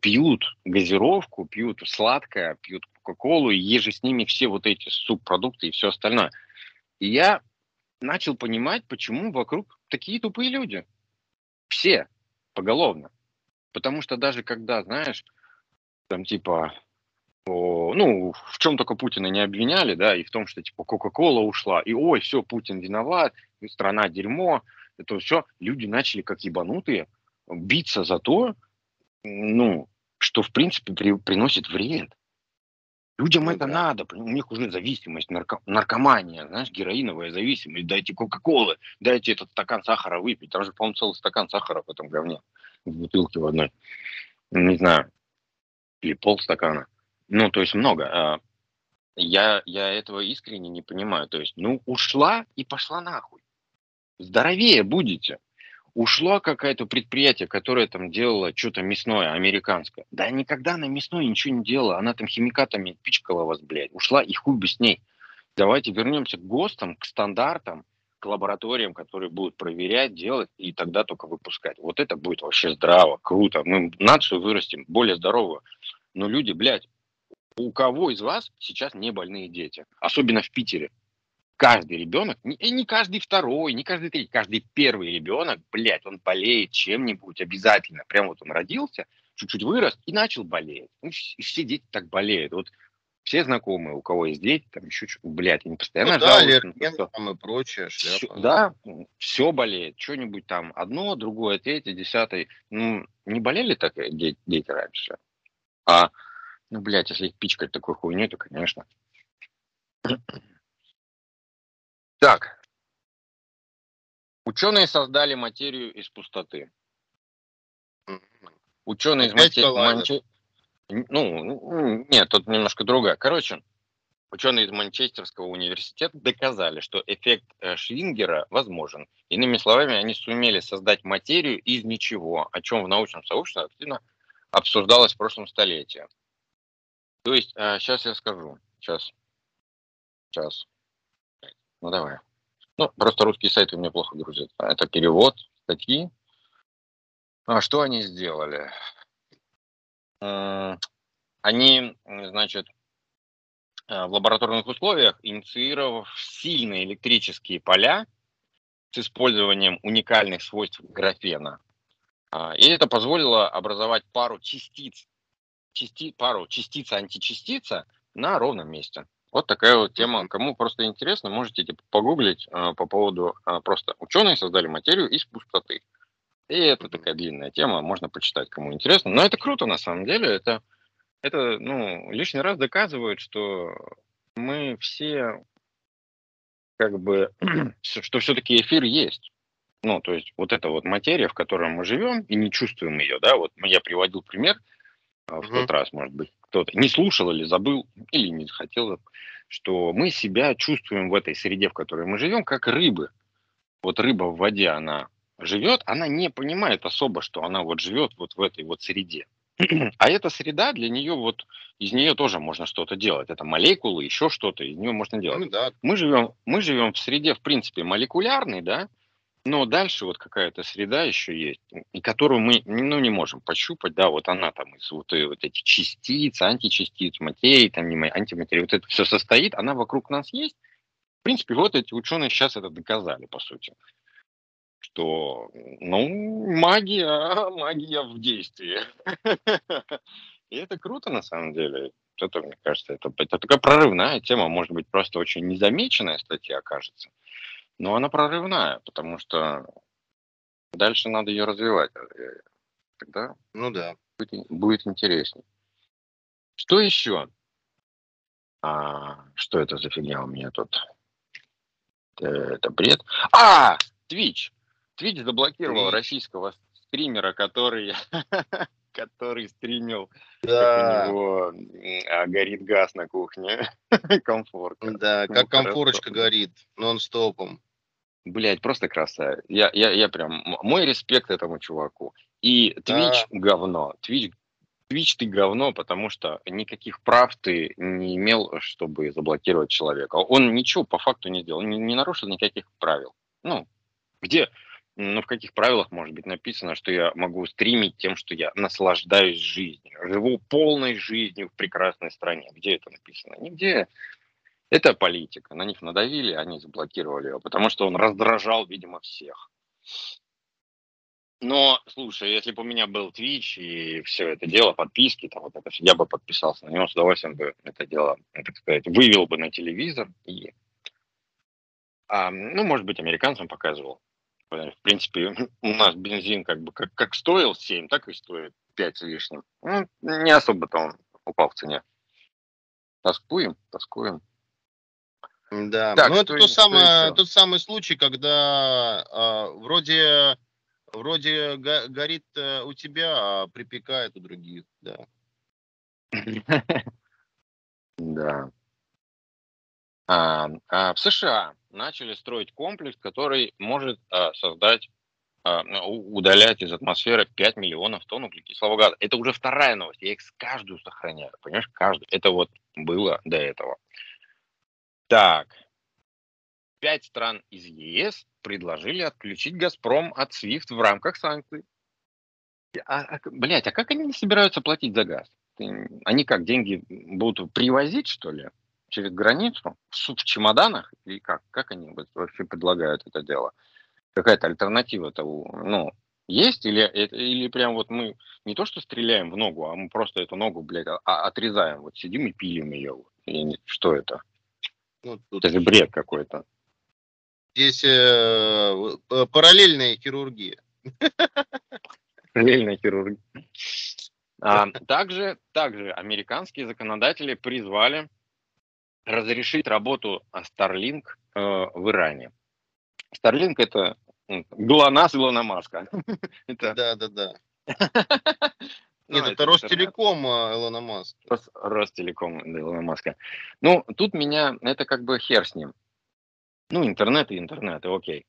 пьют газировку, пьют сладкое, пьют кока-колу, и есть с ними все вот эти субпродукты и все остальное. И я начал понимать, почему вокруг такие тупые люди. Все, поголовно. Потому что даже когда, знаешь, там типа ну, в чем только Путина не обвиняли, да, и в том, что, типа, Кока-Кола ушла, и, ой, все, Путин виноват, страна дерьмо, это все, люди начали, как ебанутые, биться за то, ну, что, в принципе, при, приносит вред. Людям ну, это да. надо, у них уже зависимость, нарко, наркомания, знаешь, героиновая зависимость. Дайте Кока-Колы, дайте этот стакан сахара выпить. Там же, по-моему, целый стакан сахара в этом говне, в бутылке в одной. Не знаю, или полстакана. Ну, то есть много. А, я, я этого искренне не понимаю. То есть, ну, ушла и пошла нахуй. Здоровее будете. Ушло какое-то предприятие, которое там делало что-то мясное, американское. Да никогда она мясное ничего не делала. Она там химикатами пичкала вас, блядь. Ушла и хуй бы с ней. Давайте вернемся к ГОСТам, к стандартам, к лабораториям, которые будут проверять, делать и тогда только выпускать. Вот это будет вообще здраво, круто. Мы нацию вырастим, более здоровую. Но люди, блядь, у кого из вас сейчас не больные дети? Особенно в Питере. Каждый ребенок, и не каждый второй, не каждый третий, каждый первый ребенок, блядь, он болеет чем-нибудь обязательно. Прям вот он родился, чуть-чуть вырос и начал болеть. Ну, все дети так болеют. Вот все знакомые, у кого есть дети, там еще блядь, они постоянно ну, да, аллерген, там и прочее, шляпа. Все, да, все болеет, что-нибудь там, одно, другое, третье, десятое. Ну, не болели так дети, дети раньше? А ну, блядь, если их пичкать такой хуйней, то, конечно. Так. Ученые создали материю из пустоты. Ученые из материи... Манче... Ну, нет, тут немножко другая. Короче, ученые из Манчестерского университета доказали, что эффект э, Швингера возможен. Иными словами, они сумели создать материю из ничего, о чем в научном сообществе активно обсуждалось в прошлом столетии. То есть, сейчас я скажу. Сейчас. Сейчас. Ну, давай. Ну, просто русские сайты у меня плохо грузят. Это перевод статьи. А что они сделали? Они, значит, а, в лабораторных условиях, инициировав сильные электрические поля с использованием уникальных свойств графена, а, и это позволило образовать пару частиц части, пару частица-античастица на ровном месте. Вот такая вот тема. Кому просто интересно, можете типа, погуглить э, по поводу э, просто ученые создали материю из пустоты. И это такая длинная тема, можно почитать, кому интересно. Но это круто на самом деле. Это, это ну, лишний раз доказывает, что мы все как бы, что все-таки эфир есть. Ну, то есть вот эта вот материя, в которой мы живем и не чувствуем ее, да, вот я приводил пример в mm-hmm. тот раз, может быть, кто-то не слушал или забыл, или не хотел, что мы себя чувствуем в этой среде, в которой мы живем, как рыбы. Вот рыба в воде, она живет, она не понимает особо, что она вот живет вот в этой вот среде. А эта среда для нее вот из нее тоже можно что-то делать. Это молекулы, еще что-то из нее можно делать. Ну, да. Мы живем, мы живем в среде в принципе молекулярной, да, но дальше вот какая-то среда еще есть, и которую мы ну, не можем пощупать, да, вот она там из вот, вот эти частиц, античастиц, материи, там не антиматерии, вот это все состоит, она вокруг нас есть. В принципе, вот эти ученые сейчас это доказали, по сути что, ну, магия, магия в действии. И это круто на самом деле. Это, мне кажется, это, это такая прорывная тема, может быть, просто очень незамеченная статья окажется. Но она прорывная, потому что дальше надо ее развивать. Э, тогда ну да. будет, будет интереснее. Что еще? А, что это за фигня у меня тут? Это, это бред. А, Twitch. Twitch заблокировал Twitch. российского стримера, который, который стримил, да. как у него а, горит газ на кухне. Комфорт. Да, как комфорочка горит, нон-стопом. Блять, просто красавец. Я, я, я прям... Мой респект этому чуваку. И Twitch да. говно. Twitch, Twitch ты говно, потому что никаких прав ты не имел, чтобы заблокировать человека. Он ничего по факту не сделал, не, не нарушил никаких правил. Ну, где ну, в каких правилах может быть написано, что я могу стримить тем, что я наслаждаюсь жизнью, живу полной жизнью в прекрасной стране. Где это написано? Нигде. Это политика. На них надавили, они заблокировали его, потому что он раздражал, видимо, всех. Но, слушай, если бы у меня был Twitch и все это дело, подписки, там вот это, я бы подписался на него, с удовольствием бы это дело, так сказать, вывел бы на телевизор и, а, ну, может быть, американцам показывал. В принципе, у нас бензин как бы как, как стоил 7, так и стоит 5 с лишним. Ну, не особо-то он упал в цене. Тоскуем, тоскуем. Да, так, ну это то самое, тот самый случай, когда э, вроде, вроде го, горит э, у тебя, а припекает у других, да. Да. А, а в США начали строить комплекс, который может а, создать, а, удалять из атмосферы 5 миллионов тонн углекислого газа. Это уже вторая новость. Я их каждую сохраняю. Понимаешь, каждую. Это вот было до этого. Так. Пять стран из ЕС предложили отключить «Газпром» от SWIFT в рамках санкций. А, а, блядь, а как они собираются платить за газ? Они как, деньги будут привозить, что ли? через границу в, в чемоданах или как? Как они вообще предлагают это дело? Какая-то альтернатива того, ну, есть или, или прям вот мы не то что стреляем в ногу, а мы просто эту ногу, блядь, а, а отрезаем, вот сидим и пилим ее. Не, что это? Ну, тут... Это же бред какой-то. Здесь э, параллельная хирургия. Параллельная хирургия. А, также, также американские законодатели призвали разрешить работу Starlink э, в Иране. Starlink это ГЛОНАСС Илона Маска. Да, да, да. Нет, это Ростелеком а, Илона Маска. Ростелеком Илона Маска. Ну, тут меня, это как бы хер с ним. Ну, интернет и интернет, и окей.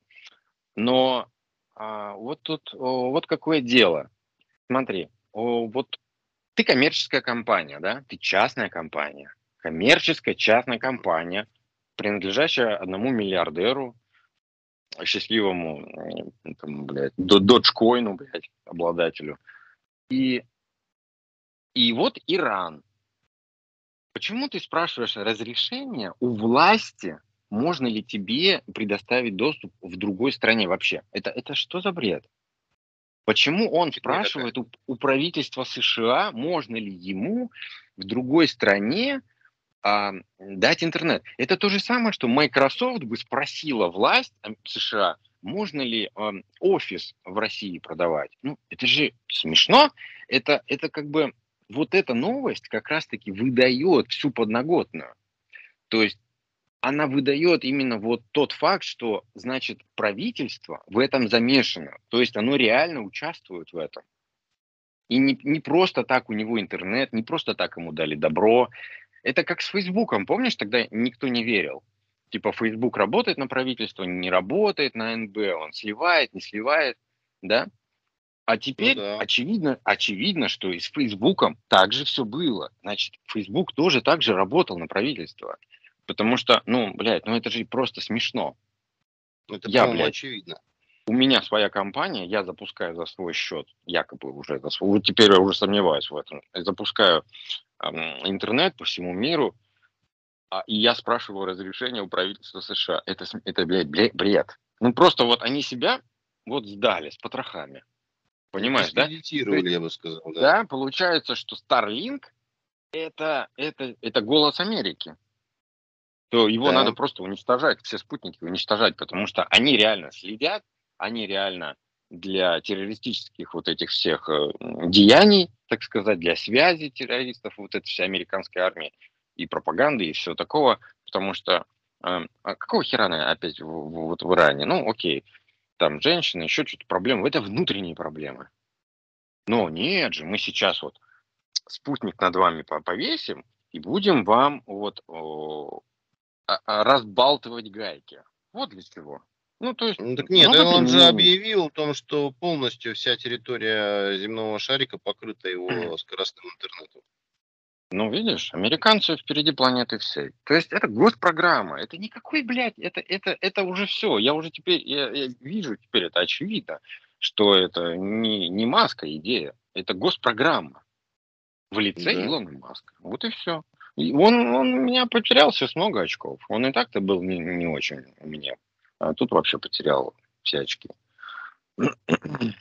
Но а, вот тут, о, вот какое дело. Смотри, о, вот ты коммерческая компания, да, ты частная компания коммерческая частная компания, принадлежащая одному миллиардеру, счастливому, там, блядь, доджкоину, блядь, обладателю. И, и вот Иран. Почему ты спрашиваешь разрешение у власти, можно ли тебе предоставить доступ в другой стране вообще? Это, это что за бред? Почему он спрашивает у, у правительства США, можно ли ему в другой стране а, дать интернет. Это то же самое, что Microsoft бы спросила власть США, можно ли э, офис в России продавать. Ну, это же смешно. Это, это как бы вот эта новость как раз-таки выдает всю подноготную. То есть она выдает именно вот тот факт, что, значит, правительство в этом замешано. То есть оно реально участвует в этом. И не, не просто так у него интернет, не просто так ему дали добро. Это как с Фейсбуком. Помнишь, тогда никто не верил. Типа Фейсбук работает на правительство, не работает на НБ, он сливает, не сливает, да? А теперь ну, да. очевидно, очевидно, что и с Фейсбуком также все было. Значит, Фейсбук тоже так же работал на правительство. Потому что, ну, блядь, ну это же просто смешно. Это, я, блядь, очевидно. У меня своя компания, я запускаю за свой счет, якобы уже за свой, вот теперь я уже сомневаюсь в этом, запускаю э, интернет по всему миру, а, и я спрашиваю разрешение у правительства США. Это, это блядь, бред. Ну просто вот они себя вот сдали с потрохами. Понимаешь, да? я бы сказал. Да. да, получается, что Starlink это, это, это голос Америки то его да. надо просто уничтожать, все спутники уничтожать, потому что они реально следят, они реально для террористических вот этих всех э, деяний, так сказать, для связи террористов, вот этой вся американской армии и пропаганды и все такого, потому что э, а какого хера она опять в, в, вот в Иране? Ну, окей, там женщины, еще что-то проблемы, это внутренние проблемы. Но нет же, мы сейчас вот спутник над вами повесим и будем вам вот а, а, разбалтывать гайки. Вот для чего. Ну, то есть, ну, так нет, он же объявил о том, что полностью вся территория земного шарика покрыта его скоростным интернетом. Ну, видишь, американцы впереди планеты всей. То есть это госпрограмма. Это никакой, блядь, это, это, это уже все. Я уже теперь, я, я вижу теперь, это очевидно, что это не, не маска идея. Это госпрограмма в лице да. Илона Маска. Вот и все. Он, он у меня потерял сейчас много очков. Он и так-то был не, не очень у меня. А тут вообще потерял все очки.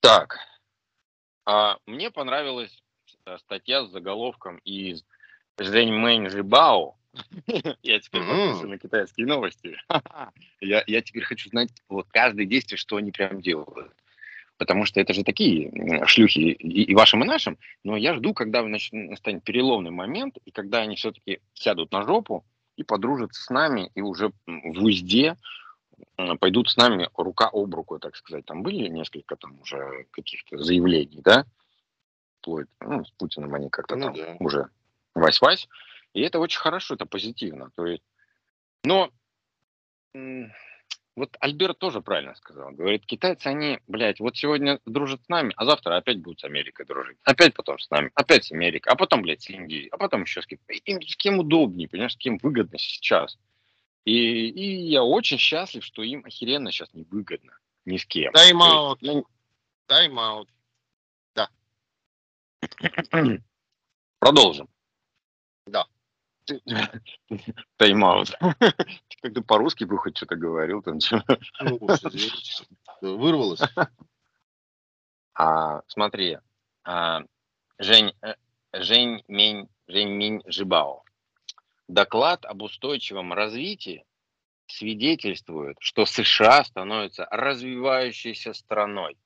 Так. А мне понравилась статья с заголовком из Жень Мэнь Жибао. Я теперь подписан на китайские новости. я, теперь хочу знать вот каждое действие, что они прям делают потому что это же такие шлюхи и, и вашим, и нашим, но я жду, когда настанет переломный момент, и когда они все-таки сядут на жопу и подружатся с нами, и уже в узде пойдут с нами рука об руку, так сказать. Там были несколько там уже каких-то заявлений, да, вплоть, ну, с Путиным они как-то ну, там да. уже вась-вась, и это очень хорошо, это позитивно, то есть, но вот Альберт тоже правильно сказал. Говорит, китайцы, они, блядь, вот сегодня дружат с нами, а завтра опять будут с Америкой дружить. Опять потом с нами, опять с Америкой, а потом, блядь, с Индией, а потом еще с кем. Им с кем удобнее, понимаешь, с кем выгодно сейчас. И, и я очень счастлив, что им охеренно сейчас не выгодно ни с кем. Тайм-аут. Тайм-аут. Продолжим. Да. Тайм-аут. Как-то по-русски бы хоть что-то говорил. Там. Ну, Вырвалось. А, смотри, а, Жень, э, Жень, Мень, Жень Минь Жибао. Доклад об устойчивом развитии свидетельствует, что США становится развивающейся страной.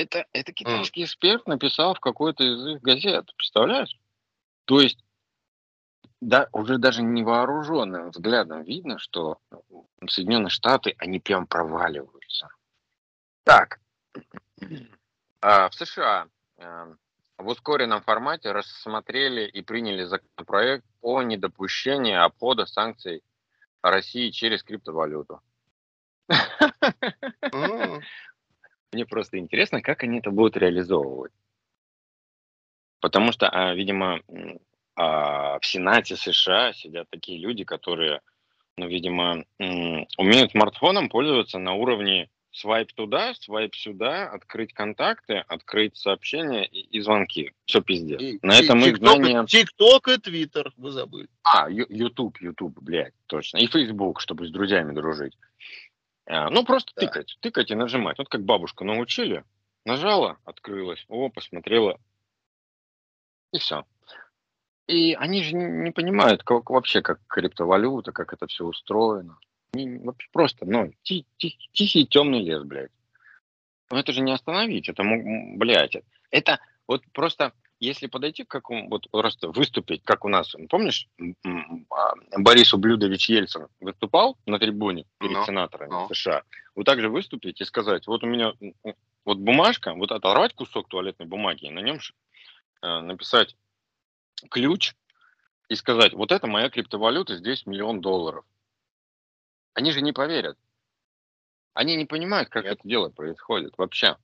Это, это китайский эксперт написал в какой-то из их газет, представляешь? То есть да, уже даже невооруженным взглядом видно, что Соединенные Штаты, они прям проваливаются. Так, а, в США а, в ускоренном формате рассмотрели и приняли законопроект о недопущении обхода санкций России через криптовалюту. Мне просто интересно, как они это будут реализовывать. Потому что, а, видимо, а в Сенате США сидят такие люди, которые, ну, видимо, умеют смартфоном пользоваться на уровне свайп туда, свайп сюда, открыть контакты, открыть сообщения и, и звонки. Все пиздец. И, на этом их знания... ТикТок и Твиттер, вы забыли. А, Ютуб, Ютуб, блядь, точно. И Фейсбук, чтобы с друзьями дружить. А, ну, просто да. тыкать, тыкать и нажимать. Вот как бабушка научили. Нажала, открылась. О, посмотрела. И все. И они же не понимают, как вообще, как криптовалюта, как это все устроено. Не, вообще просто, ну, ти, ти, тихий темный лес, блядь. Но это же не остановить, это, блядь, это вот просто если подойти к какому, вот просто выступить, как у нас, помнишь, а, Борис Ублюдович Ельцин выступал на трибуне перед no. сенаторами no. США, вот так же выступить и сказать, вот у меня вот бумажка, вот оторвать кусок туалетной бумаги и на нем э, написать ключ и сказать, вот это моя криптовалюта, здесь миллион долларов. Они же не поверят. Они не понимают, как Нет. это дело происходит вообще.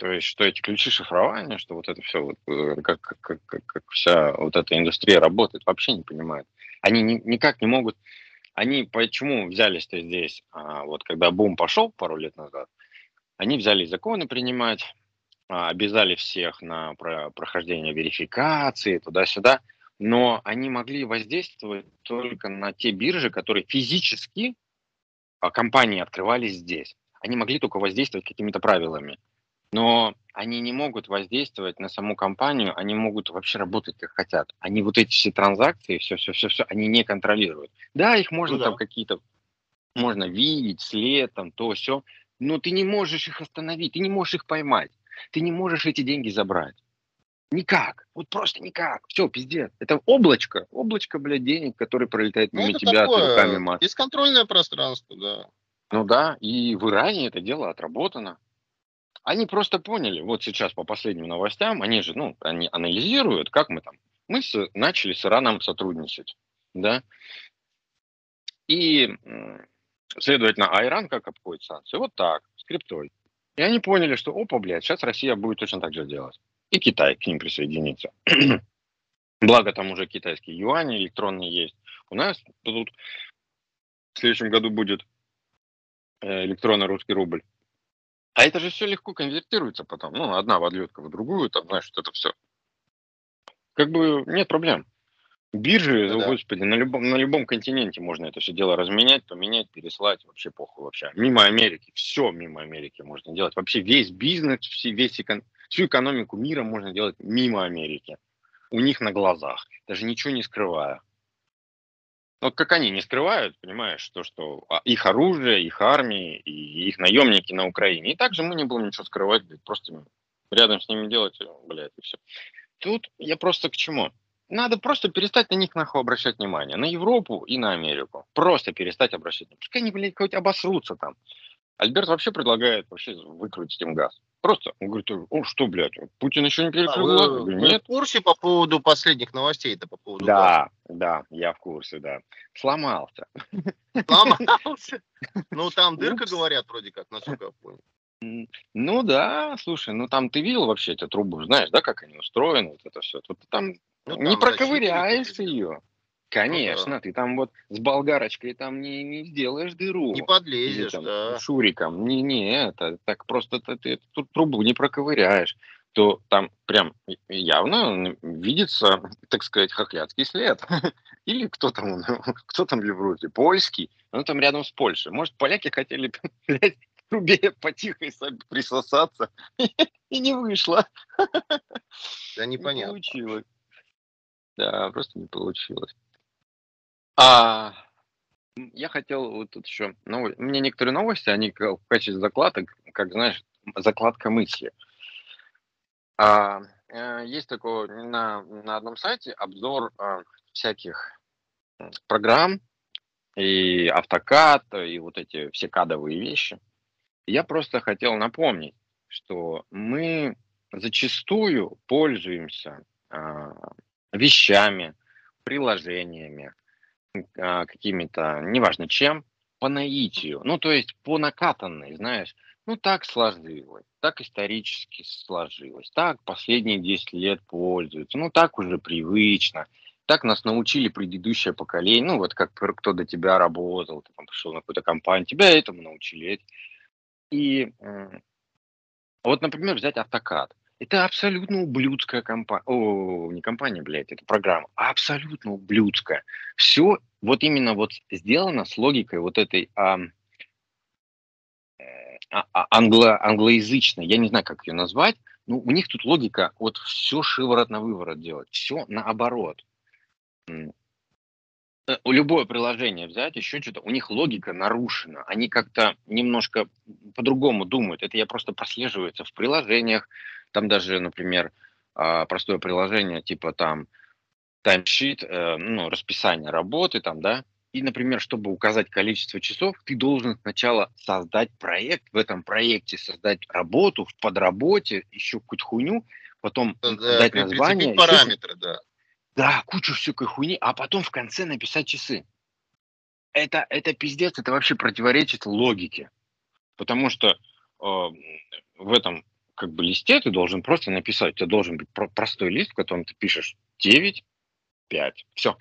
То есть, что эти ключи шифрования, что вот это все, вот, э, как, как, как, как вся вот эта индустрия работает, вообще не понимают. Они ни, никак не могут... Они почему взялись-то здесь, а, вот когда бум пошел пару лет назад, они взяли законы принимать, а, обязали всех на прохождение верификации, туда-сюда, но они могли воздействовать только на те биржи, которые физически а, компании открывались здесь. Они могли только воздействовать какими-то правилами но они не могут воздействовать на саму компанию, они могут вообще работать как хотят. Они вот эти все транзакции, все, все, все, все, они не контролируют. Да, их можно ну, там да. какие-то, можно видеть, след, там, то, все, но ты не можешь их остановить, ты не можешь их поймать, ты не можешь эти деньги забрать. Никак, вот просто никак. Все, пиздец. Это облачко, облачко, блядь, денег, который пролетает ну, мимо тебя, такое руками мат. Бесконтрольное пространство, да. Ну да, и в Иране это дело отработано. Они просто поняли, вот сейчас по последним новостям, они же, ну, они анализируют, как мы там, мы с, начали с Ираном сотрудничать, да, и, следовательно, а Иран как обходит санкции? Вот так, скриптой. И они поняли, что, опа, блядь, сейчас Россия будет точно так же делать. И Китай к ним присоединится. Благо там уже китайские юани электронные есть. У нас тут в следующем году будет э, электронный русский рубль. А это же все легко конвертируется потом. Ну, одна валютка в другую, там, знаешь, вот это все. Как бы нет проблем. Биржи, да, господи, на любом, на любом континенте можно это все дело разменять, поменять, переслать, вообще похуй вообще. Мимо Америки, все мимо Америки можно делать. Вообще весь бизнес, все, весь экон, всю экономику мира можно делать мимо Америки. У них на глазах, даже ничего не скрывая. Вот как они не скрывают, понимаешь, то, что а, их оружие, их армии и их наемники на Украине. И также мы не будем ничего скрывать, просто рядом с ними делать, блядь, и все. Тут я просто к чему? Надо просто перестать на них нахуй обращать внимание. На Европу и на Америку. Просто перестать обращать внимание. Пускай они, блядь, хоть обосрутся там. Альберт вообще предлагает вообще выкрутить им газ. Просто, он говорит, о, что, блядь, Путин еще не перекрыл а, вы, Нет. в курсе по поводу последних новостей? Это по поводу Да, газа? да, я в курсе, да. Сломался. Сломался? Ну, там дырка, говорят, вроде как, насколько я понял. Ну да, слушай, ну там ты видел вообще эту трубу, знаешь, да, как они устроены, вот это все. Тут там, ну, не проковыряешь ее. Конечно, ну, ты там вот с болгарочкой там не, не сделаешь дыру. Не подлезешь, там, да. Шуриком. Не, не, это так просто ты, ты эту трубу не проковыряешь. То там прям явно видится, так сказать, хохлядский след. Или кто там, кто там в Европе, польский. Ну там рядом с Польшей. Может, поляки хотели, блядь, трубе потихо присосаться. И не вышло. Да непонятно. Не получилось. Да, просто не получилось. А, я хотел вот тут еще, ну, у меня некоторые новости, они в качестве закладок, как знаешь, закладка мысли. А, э, есть такой на, на одном сайте обзор а, всяких программ и автокад, и вот эти все кадовые вещи. Я просто хотел напомнить, что мы зачастую пользуемся а, вещами, приложениями, какими-то, неважно чем, по наитию, ну, то есть по накатанной, знаешь, ну, так сложилось, так исторически сложилось, так последние 10 лет пользуются, ну, так уже привычно, так нас научили предыдущее поколение, ну, вот как кто до тебя работал, ты там пришел на какую-то компанию, тебя этому научили. И вот, например, взять автокад. Это абсолютно ублюдская компания. О, не компания, блядь, это программа. А абсолютно ублюдская. Все вот именно вот сделано с логикой вот этой а, а, а, англо, англоязычной. Я не знаю, как ее назвать. Но у них тут логика вот все шиворот на выворот делать. Все наоборот. Э, любое приложение взять, еще что-то, у них логика нарушена. Они как-то немножко по-другому думают. Это я просто прослеживается в приложениях, там даже, например, а, простое приложение, типа там таймшит, э, ну, расписание работы там, да, и, например, чтобы указать количество часов, ты должен сначала создать проект, в этом проекте создать работу, в подработе, еще какую-то хуйню, потом да, дать название. параметры, да. Да, кучу всякой хуйни, а потом в конце написать часы. Это, это пиздец, это вообще противоречит логике. Потому что э, в этом как бы листе ты должен просто написать, у тебя должен быть про- простой лист, в котором ты пишешь 9, 5, все.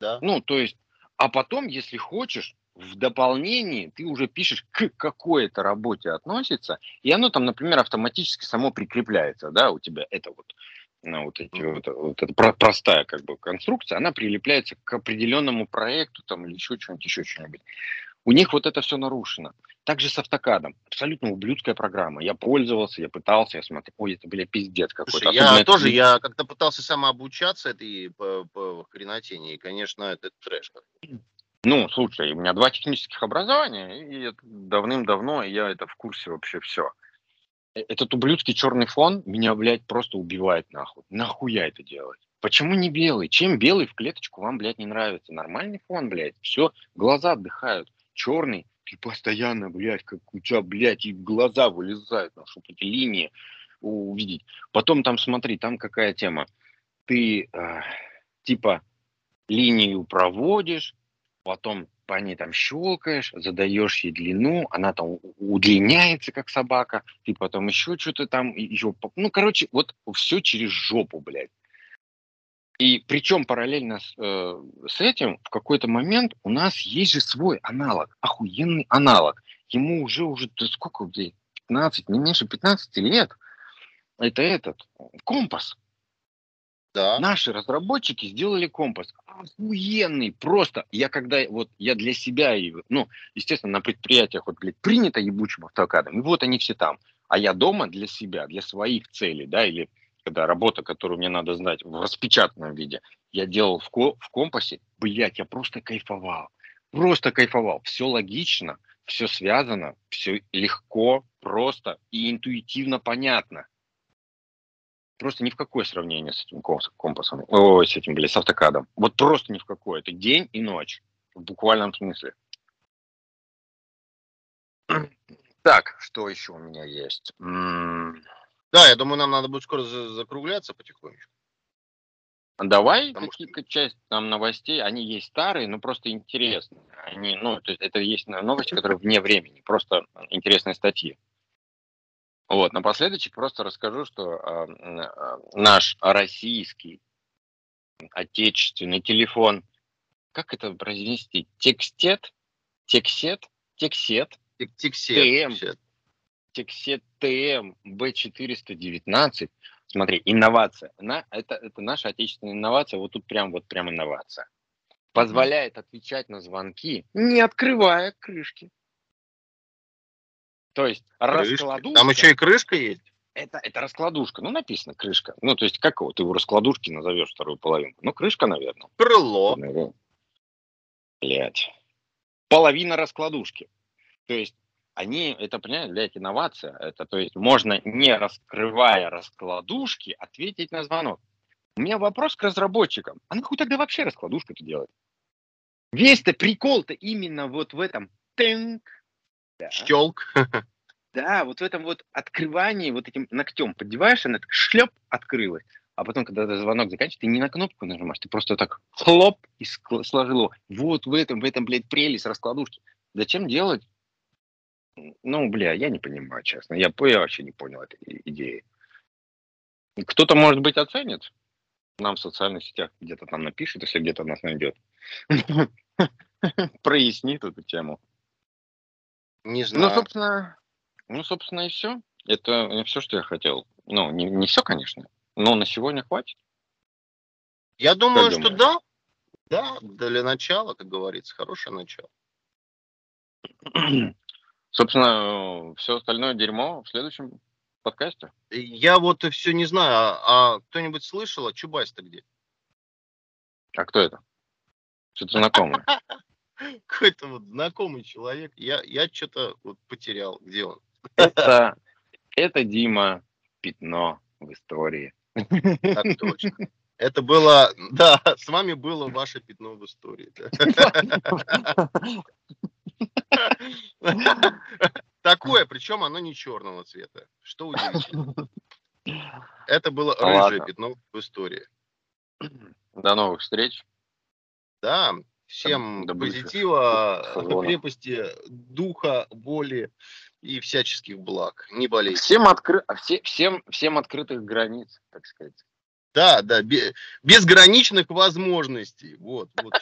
Да. Ну, то есть, а потом, если хочешь, в дополнении ты уже пишешь, к какой-то работе относится, и оно там, например, автоматически само прикрепляется, да, у тебя это вот на вот эти вот, вот эта простая как бы конструкция, она прилепляется к определенному проекту там или еще что-нибудь, еще что-нибудь. У них вот это все нарушено. Также с автокадом. Абсолютно ублюдская программа. Я пользовался, я пытался, я смотрел. Ой, это, бля, пиздец какой-то. я это... тоже, я как-то пытался самообучаться этой по, по хренотени, и, конечно, это трэш. Ну, слушай, у меня два технических образования, и давным-давно я это в курсе вообще все. Э, этот ублюдский черный фон меня, блядь, просто убивает нахуй. Нахуя это делать? Почему не белый? Чем белый в клеточку вам, блядь, не нравится? Нормальный фон, блядь. Все, глаза отдыхают. Черный, ты постоянно, блядь, как у тебя, блядь, и глаза вылезают, ну, чтобы эти линии увидеть. Потом там, смотри, там какая тема. Ты, э, типа, линию проводишь, потом по ней там щелкаешь, задаешь ей длину, она там удлиняется, как собака, ты потом еще что-то там, еще, ну, короче, вот все через жопу, блядь. И причем параллельно с, э, с этим в какой-то момент у нас есть же свой аналог, охуенный аналог. Ему уже уже да сколько, блядь, 15, не меньше 15 лет. Это этот, компас. Да. Наши разработчики сделали компас. Охуенный, просто. Я когда, вот, я для себя, ну, естественно, на предприятиях, вот, блядь, принято ебучим автокадом, и вот они все там. А я дома для себя, для своих целей, да, или когда работа, которую мне надо знать в распечатанном виде, я делал в, ко в компасе, блядь, я просто кайфовал. Просто кайфовал. Все логично, все связано, все легко, просто и интуитивно понятно. Просто ни в какое сравнение с этим компасом, ой, с этим, блядь, с автокадом. Вот просто ни в какое. Это день и ночь, в буквальном смысле. Так, что еще у меня есть? Да, я думаю, нам надо будет скоро закругляться потихонечку. Давай какие-то часть там новостей, они есть старые, но просто интересные. Они, ну, то есть это есть новости, которые вне времени, просто интересные статьи. Вот, напоследок просто расскажу, что э, наш российский отечественный телефон, как это произнести, текстет, тексет, тексет, тексет, ТМ, тексет ТМ Б419, смотри, инновация, на, это, это наша отечественная инновация, вот тут прям вот прям инновация. Позволяет отвечать на звонки, не открывая крышки. То есть крышка. раскладушка... Там еще и крышка есть? Это, это раскладушка. Ну, написано крышка. Ну, то есть, как его, ты его раскладушки назовешь вторую половинку? Ну, крышка, наверное. Крыло. Блять. Половина раскладушки. То есть, они, это, понимаете, блядь, инновация. Это, то есть, можно, не раскрывая раскладушки, ответить на звонок. У меня вопрос к разработчикам. А нахуй тогда вообще раскладушку-то делать? Весь-то прикол-то именно вот в этом. Тынк, да. Щелк. Да, вот в этом вот открывании, вот этим ногтем поддеваешь, она так шлеп открылась. А потом, когда звонок заканчивается, ты не на кнопку нажимаешь, ты просто так хлоп и сложил его. Вот в этом, в этом, блядь, прелесть раскладушки. Зачем делать? Ну, бля, я не понимаю, честно. Я, я вообще не понял этой идеи. Кто-то, может быть, оценит. Нам в социальных сетях где-то там напишет, если где-то нас найдет. Прояснит эту тему. Не ну, знаю. Ну, собственно, ну, собственно, и все. Это все, что я хотел. Ну, не, не все, конечно, но на сегодня хватит. Я думаю, что да. Да, для начала, как говорится, хорошее начало. Собственно, все остальное дерьмо в следующем подкасте. Я вот все не знаю, а, а кто-нибудь слышал, а Чубайс-то где? А кто это? Что-то знакомое. какой-то вот знакомый человек. Я, я что-то вот потерял. Где он? Это, это Дима Пятно в истории. Так точно. Это было, да, с вами было ваше пятно в истории. Такое, причем оно не черного цвета, что удивительно. Это было рыжее пятно в истории. До новых встреч. Да, всем позитива, крепости, духа, боли и всяческих благ. Не болейте. Всем, откры... Все, всем, всем открытых границ, так сказать. Да, да, безграничных возможностей. Вот, вот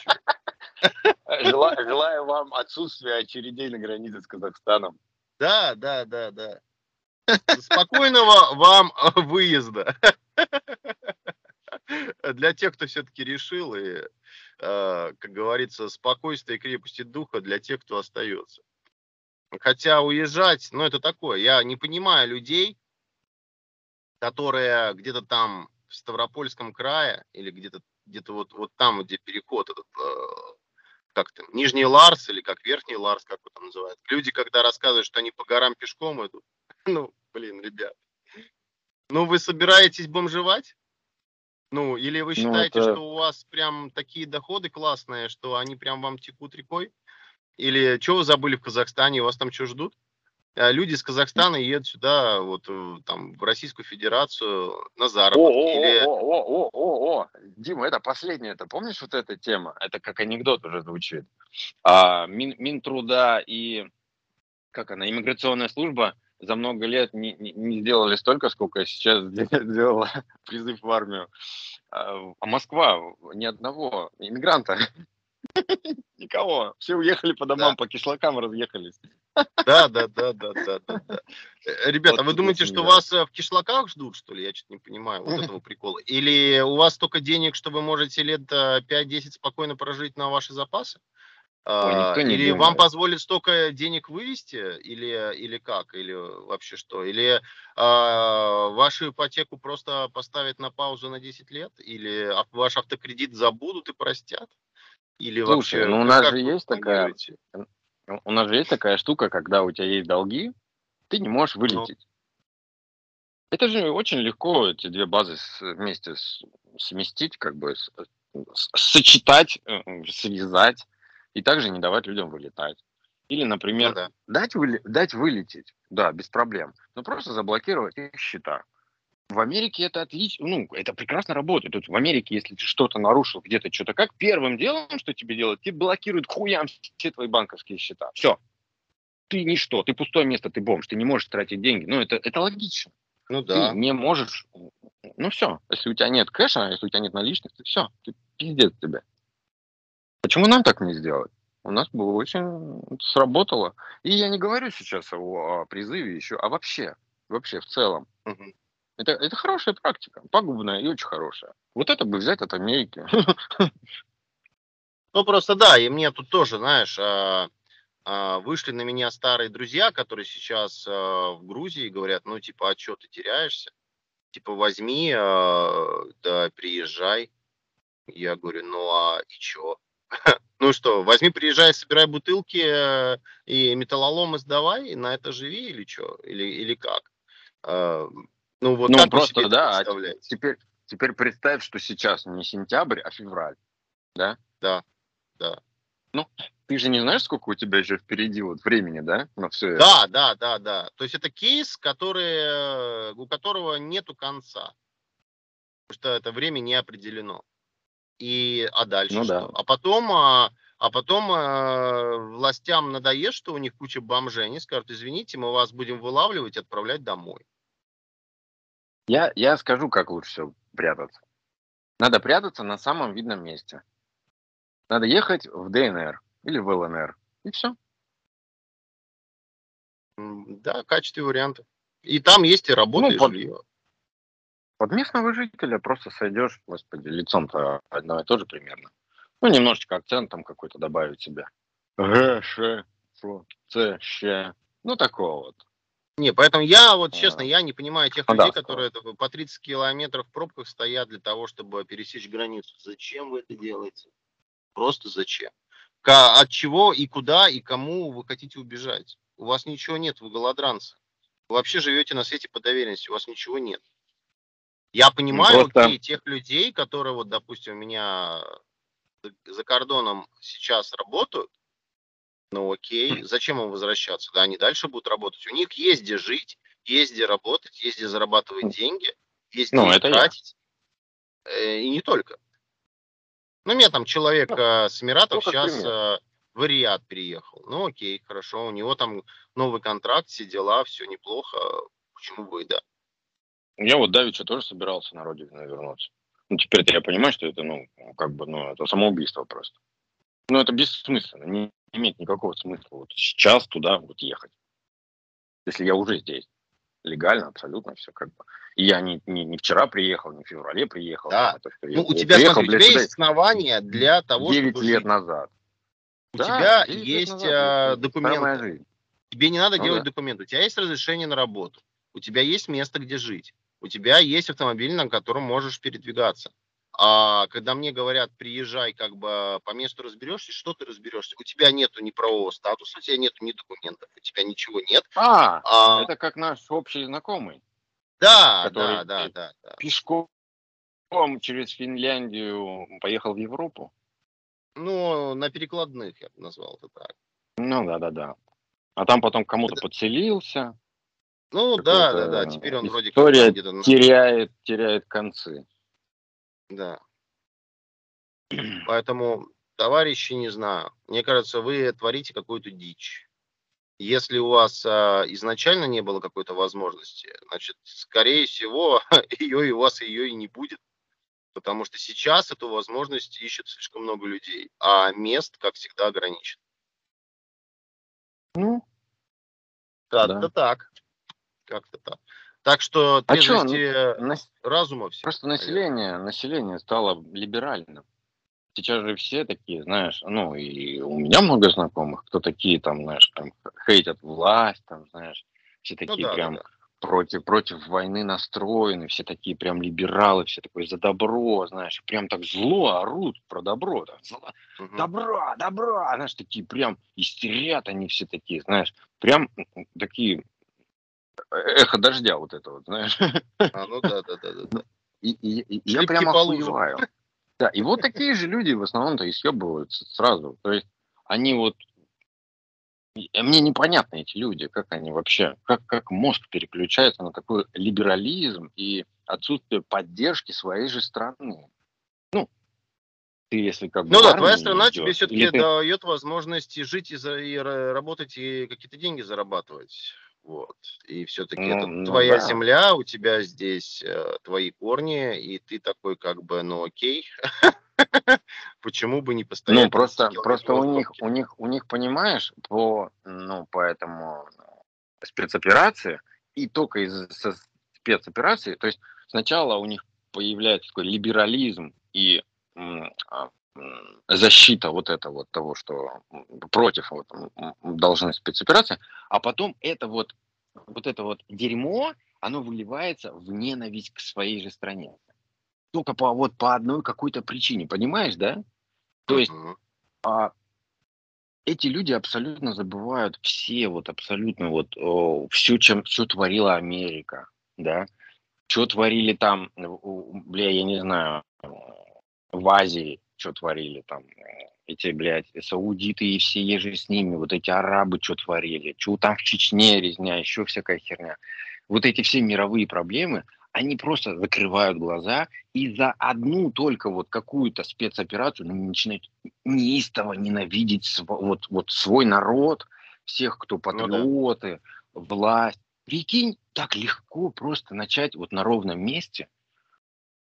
желаю, желаю вам отсутствия очередей на границе с Казахстаном. Да, да, да, да. Спокойного вам выезда. Для тех, кто все-таки решил, и, э, как говорится, спокойствие и крепости духа для тех, кто остается. Хотя уезжать, ну это такое, я не понимаю людей, которые где-то там в Ставропольском крае или где-то где-то вот, вот там, где переход этот, э, как там, Нижний Ларс или как Верхний Ларс, как его там называют. Люди, когда рассказывают, что они по горам пешком идут, ну, блин, ребят, ну вы собираетесь бомжевать? Ну, или вы ну, считаете, ну, это... что у вас прям такие доходы классные, что они прям вам текут рекой? Или что вы забыли в Казахстане, вас там что ждут? А люди из Казахстана едут сюда, вот э, там в Российскую Федерацию на заработки. О, или... о, о, о, о, о, Дима, это последнее, это помнишь вот эта тема? Это как анекдот уже звучит. А, Мин, Минтруда и как она, иммиграционная служба за много лет не, не, сделали столько, сколько сейчас сделала призыв в армию. А, а Москва ни одного иммигранта Никого. Все уехали по домам, да. по кишлакам разъехались. Да, да, да, да, да, да. Э, ребята, вот вы думаете, что вас э, в кишлаках ждут, что ли? Я что-то не понимаю вот этого прикола. Или у вас столько денег, что вы можете лет 5-10 э, спокойно прожить на ваши запасы? Ой, или думает. вам позволит столько денег вывести, или, или как, или вообще что? Или а, вашу ипотеку просто поставят на паузу на 10 лет, или ваш автокредит забудут и простят? Или Слушай, вообще, ну у нас же есть такая, у нас же есть такая штука, когда у тебя есть долги, ты не можешь ну. вылететь. Ну. Это же очень легко эти две базы вместе сместить, как бы сочетать, э, связать и также не давать людям вылетать. Или, например, ну, да. дать, выли, дать вылететь, да, без проблем, но просто заблокировать их счета. В Америке это отлично, ну, это прекрасно работает. Тут в Америке, если ты что-то нарушил, где-то что-то, как первым делом, что тебе делают, тебе блокируют хуям все твои банковские счета. Все. Ты ничто, ты пустое место, ты бомж, ты не можешь тратить деньги. Ну, это, это логично. Ну да. Ты не можешь, ну все, если у тебя нет кэша, если у тебя нет наличных, то все, ты пиздец тебе. Почему нам так не сделать? У нас было очень сработало. И я не говорю сейчас о, о призыве еще, а вообще, вообще в целом. Угу. Это, это хорошая практика, пагубная и очень хорошая. Вот это бы взять от Америки. Ну, просто да, и мне тут тоже, знаешь, а, а, вышли на меня старые друзья, которые сейчас а, в Грузии, говорят, ну, типа, а что ты теряешься? Типа, возьми, да, приезжай. Я говорю, ну, а и что? Ну что, возьми, приезжай, собирай бутылки э, и металлоломы сдавай, на это живи или что? Или, или как? Ну, вот ну, просто, да, а теперь, теперь представь, что сейчас не сентябрь, а февраль, да? Да, да. Ну, ты же не знаешь, сколько у тебя еще впереди вот времени, да, на все это? Да, да, да, да. То есть это кейс, который, у которого нету конца. Потому что это время не определено. И, а дальше ну, что? Да. А потом, а, а потом а, властям надоест, что у них куча бомжей, они скажут, извините, мы вас будем вылавливать и отправлять домой. Я, я скажу, как лучше всего прятаться. Надо прятаться на самом видном месте. Надо ехать в ДНР или в ЛНР. И все. Да, в качестве варианта. И там есть и работа, ну, и под, жилье. Под местного жителя просто сойдешь, господи, лицом-то одно и то же примерно. Ну, немножечко акцентом какой-то добавить себе. Г, Ш, Ф, Ц, Щ. Ну, такого вот. Не, поэтому я, вот честно, я не понимаю тех людей, да. которые по 30 километров в пробках стоят для того, чтобы пересечь границу. Зачем вы это делаете? Просто зачем? От чего и куда и кому вы хотите убежать? У вас ничего нет, вы голодранцы. Вы вообще живете на свете по доверенности, у вас ничего нет. Я понимаю, Просто... окей, тех людей, которые вот, допустим, у меня за кордоном сейчас работают, ну окей, зачем им возвращаться? Да, они дальше будут работать. У них есть где жить, есть где работать, есть где зарабатывать деньги, есть ну, где это тратить. Я. Э, и не только. Ну, у меня там человек ну, э, с Эмиратов ну, сейчас э, в Риад переехал. Ну, окей, хорошо. У него там новый контракт, все дела, все неплохо. Почему бы и да? Я вот Давича тоже собирался на родину вернуться. Ну, теперь я понимаю, что это, ну, как бы, ну, это самоубийство просто. Ну, это бессмысленно, не имеет никакого смысла вот сейчас туда вот ехать. Если я уже здесь. Легально, абсолютно все как бы. И я не, не, не вчера приехал, не в феврале приехал. Да. Там, ну, у тебя, приехал, смотри, у тебя есть основания для того, 9 чтобы лет жить. назад. У да, тебя есть назад, а, документы. Тебе не надо ну, делать да. документы. У тебя есть разрешение на работу. У тебя есть место, где жить у тебя есть автомобиль, на котором можешь передвигаться. А когда мне говорят, приезжай, как бы по месту разберешься, что ты разберешься? У тебя нету ни правового статуса, у тебя нету ни документов, у тебя ничего нет. А, а это как наш общий знакомый. Да, да, да, да, да. Пешком через Финляндию поехал в Европу. Ну, на перекладных я бы назвал это так. Ну да, да, да. А там потом кому-то это... подселился. Ну да, да, да, теперь он вроде как где-то... теряет, теряет концы. Да. Поэтому, товарищи, не знаю, мне кажется, вы творите какую-то дичь. Если у вас а, изначально не было какой-то возможности, значит, скорее всего, ее и у вас ее и не будет. Потому что сейчас эту возможность ищет слишком много людей, а мест, как всегда, ограничено. Ну, как-то да. так. Как-то так. Так что а трезвости ну, разума все. Просто население, население стало либеральным. Сейчас же все такие, знаешь, ну и у меня много знакомых, кто такие там, знаешь, там хейтят власть, там, знаешь, все ну такие ну, да, прям да, да. против против войны настроены, все такие прям либералы, все такое за добро, знаешь, прям так зло орут про добро, так, зло, угу. добро, добро, знаешь, такие прям истерят они все такие, знаешь, прям такие эхо дождя вот это вот, знаешь. А, ну да, да, да, да. да. И, и, и я прямо охуеваю. Да, и вот такие же люди в основном-то и съебываются сразу. То есть они вот... Мне непонятны эти люди, как они вообще, как, как мозг переключается на такой либерализм и отсутствие поддержки своей же страны. Ну, ты если как бы... Ну да, твоя страна идет, тебе все-таки ты... дает возможность и жить, и, за, и работать, и какие-то деньги зарабатывать. Вот. И все-таки ну, это ну, твоя да. земля, у тебя здесь э, твои корни, и ты такой как бы, ну окей, почему бы не постоять? Ну просто, просто у них, у них, у них, понимаешь, по, ну поэтому спецоперации и только из спецоперации, то есть сначала у них появляется такой либерализм и а, защита вот это вот того, что против вот, должны спецоперации, а потом это вот, вот это вот дерьмо, оно выливается в ненависть к своей же стране. Только по, вот по одной какой-то причине, понимаешь, да? То есть а, эти люди абсолютно забывают все, вот абсолютно вот о, все, чем, все творила Америка, да? Что творили там, бля, я не знаю, в Азии, что творили там, э, эти, блядь, саудиты и все ежи с ними, вот эти арабы что творили, что там в Чечне резня, еще всякая херня. Вот эти все мировые проблемы, они просто закрывают глаза и за одну только вот какую-то спецоперацию начинают неистово ненавидеть св- вот, вот свой народ, всех, кто патриоты, ну, да. власть. Прикинь, так легко просто начать вот на ровном месте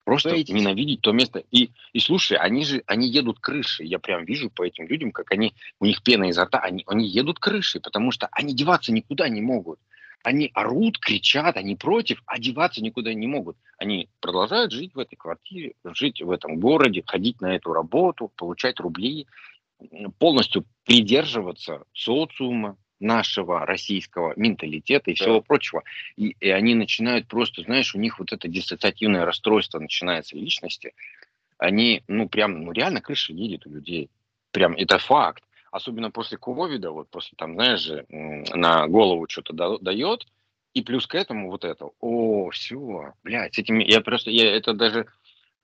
Просто Боитесь? ненавидеть то место. И, и слушай, они же, они едут крышей. Я прям вижу по этим людям, как они, у них пена изо рта, они, они едут крышей, потому что они деваться никуда не могут. Они орут, кричат, они против, а деваться никуда не могут. Они продолжают жить в этой квартире, жить в этом городе, ходить на эту работу, получать рубли, полностью придерживаться социума, нашего российского менталитета и да. всего прочего. И, и они начинают просто, знаешь, у них вот это диссоциативное расстройство начинается личности. Они, ну, прям, ну, реально крыша едет у людей. Прям, это факт. Особенно после ковида, вот после там, знаешь же, на голову что-то да, дает, И плюс к этому вот это. О, все, блядь, с этим я просто, я это даже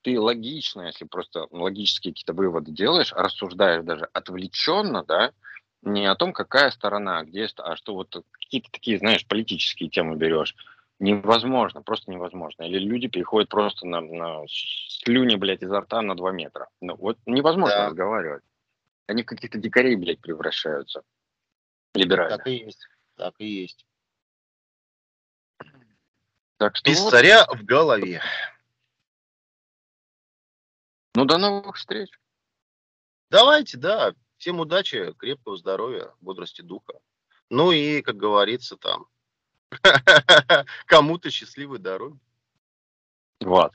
ты логично, если просто логические какие-то выводы делаешь, рассуждаешь даже отвлеченно, да, не о том, какая сторона, где, а что вот какие-то такие, знаешь, политические темы берешь. Невозможно, просто невозможно. Или люди переходят просто на, на слюни, блядь, изо рта на два метра. Ну, вот невозможно да. разговаривать. Они в каких-то дикарей, блядь, превращаются. Либерально. Так и есть. Так и есть. Так что Без вот. царя в голове. Ну, до новых встреч. Давайте, да. Всем удачи, крепкого здоровья, бодрости духа. Ну и, как говорится, там, кому-то счастливой дороги. Вот.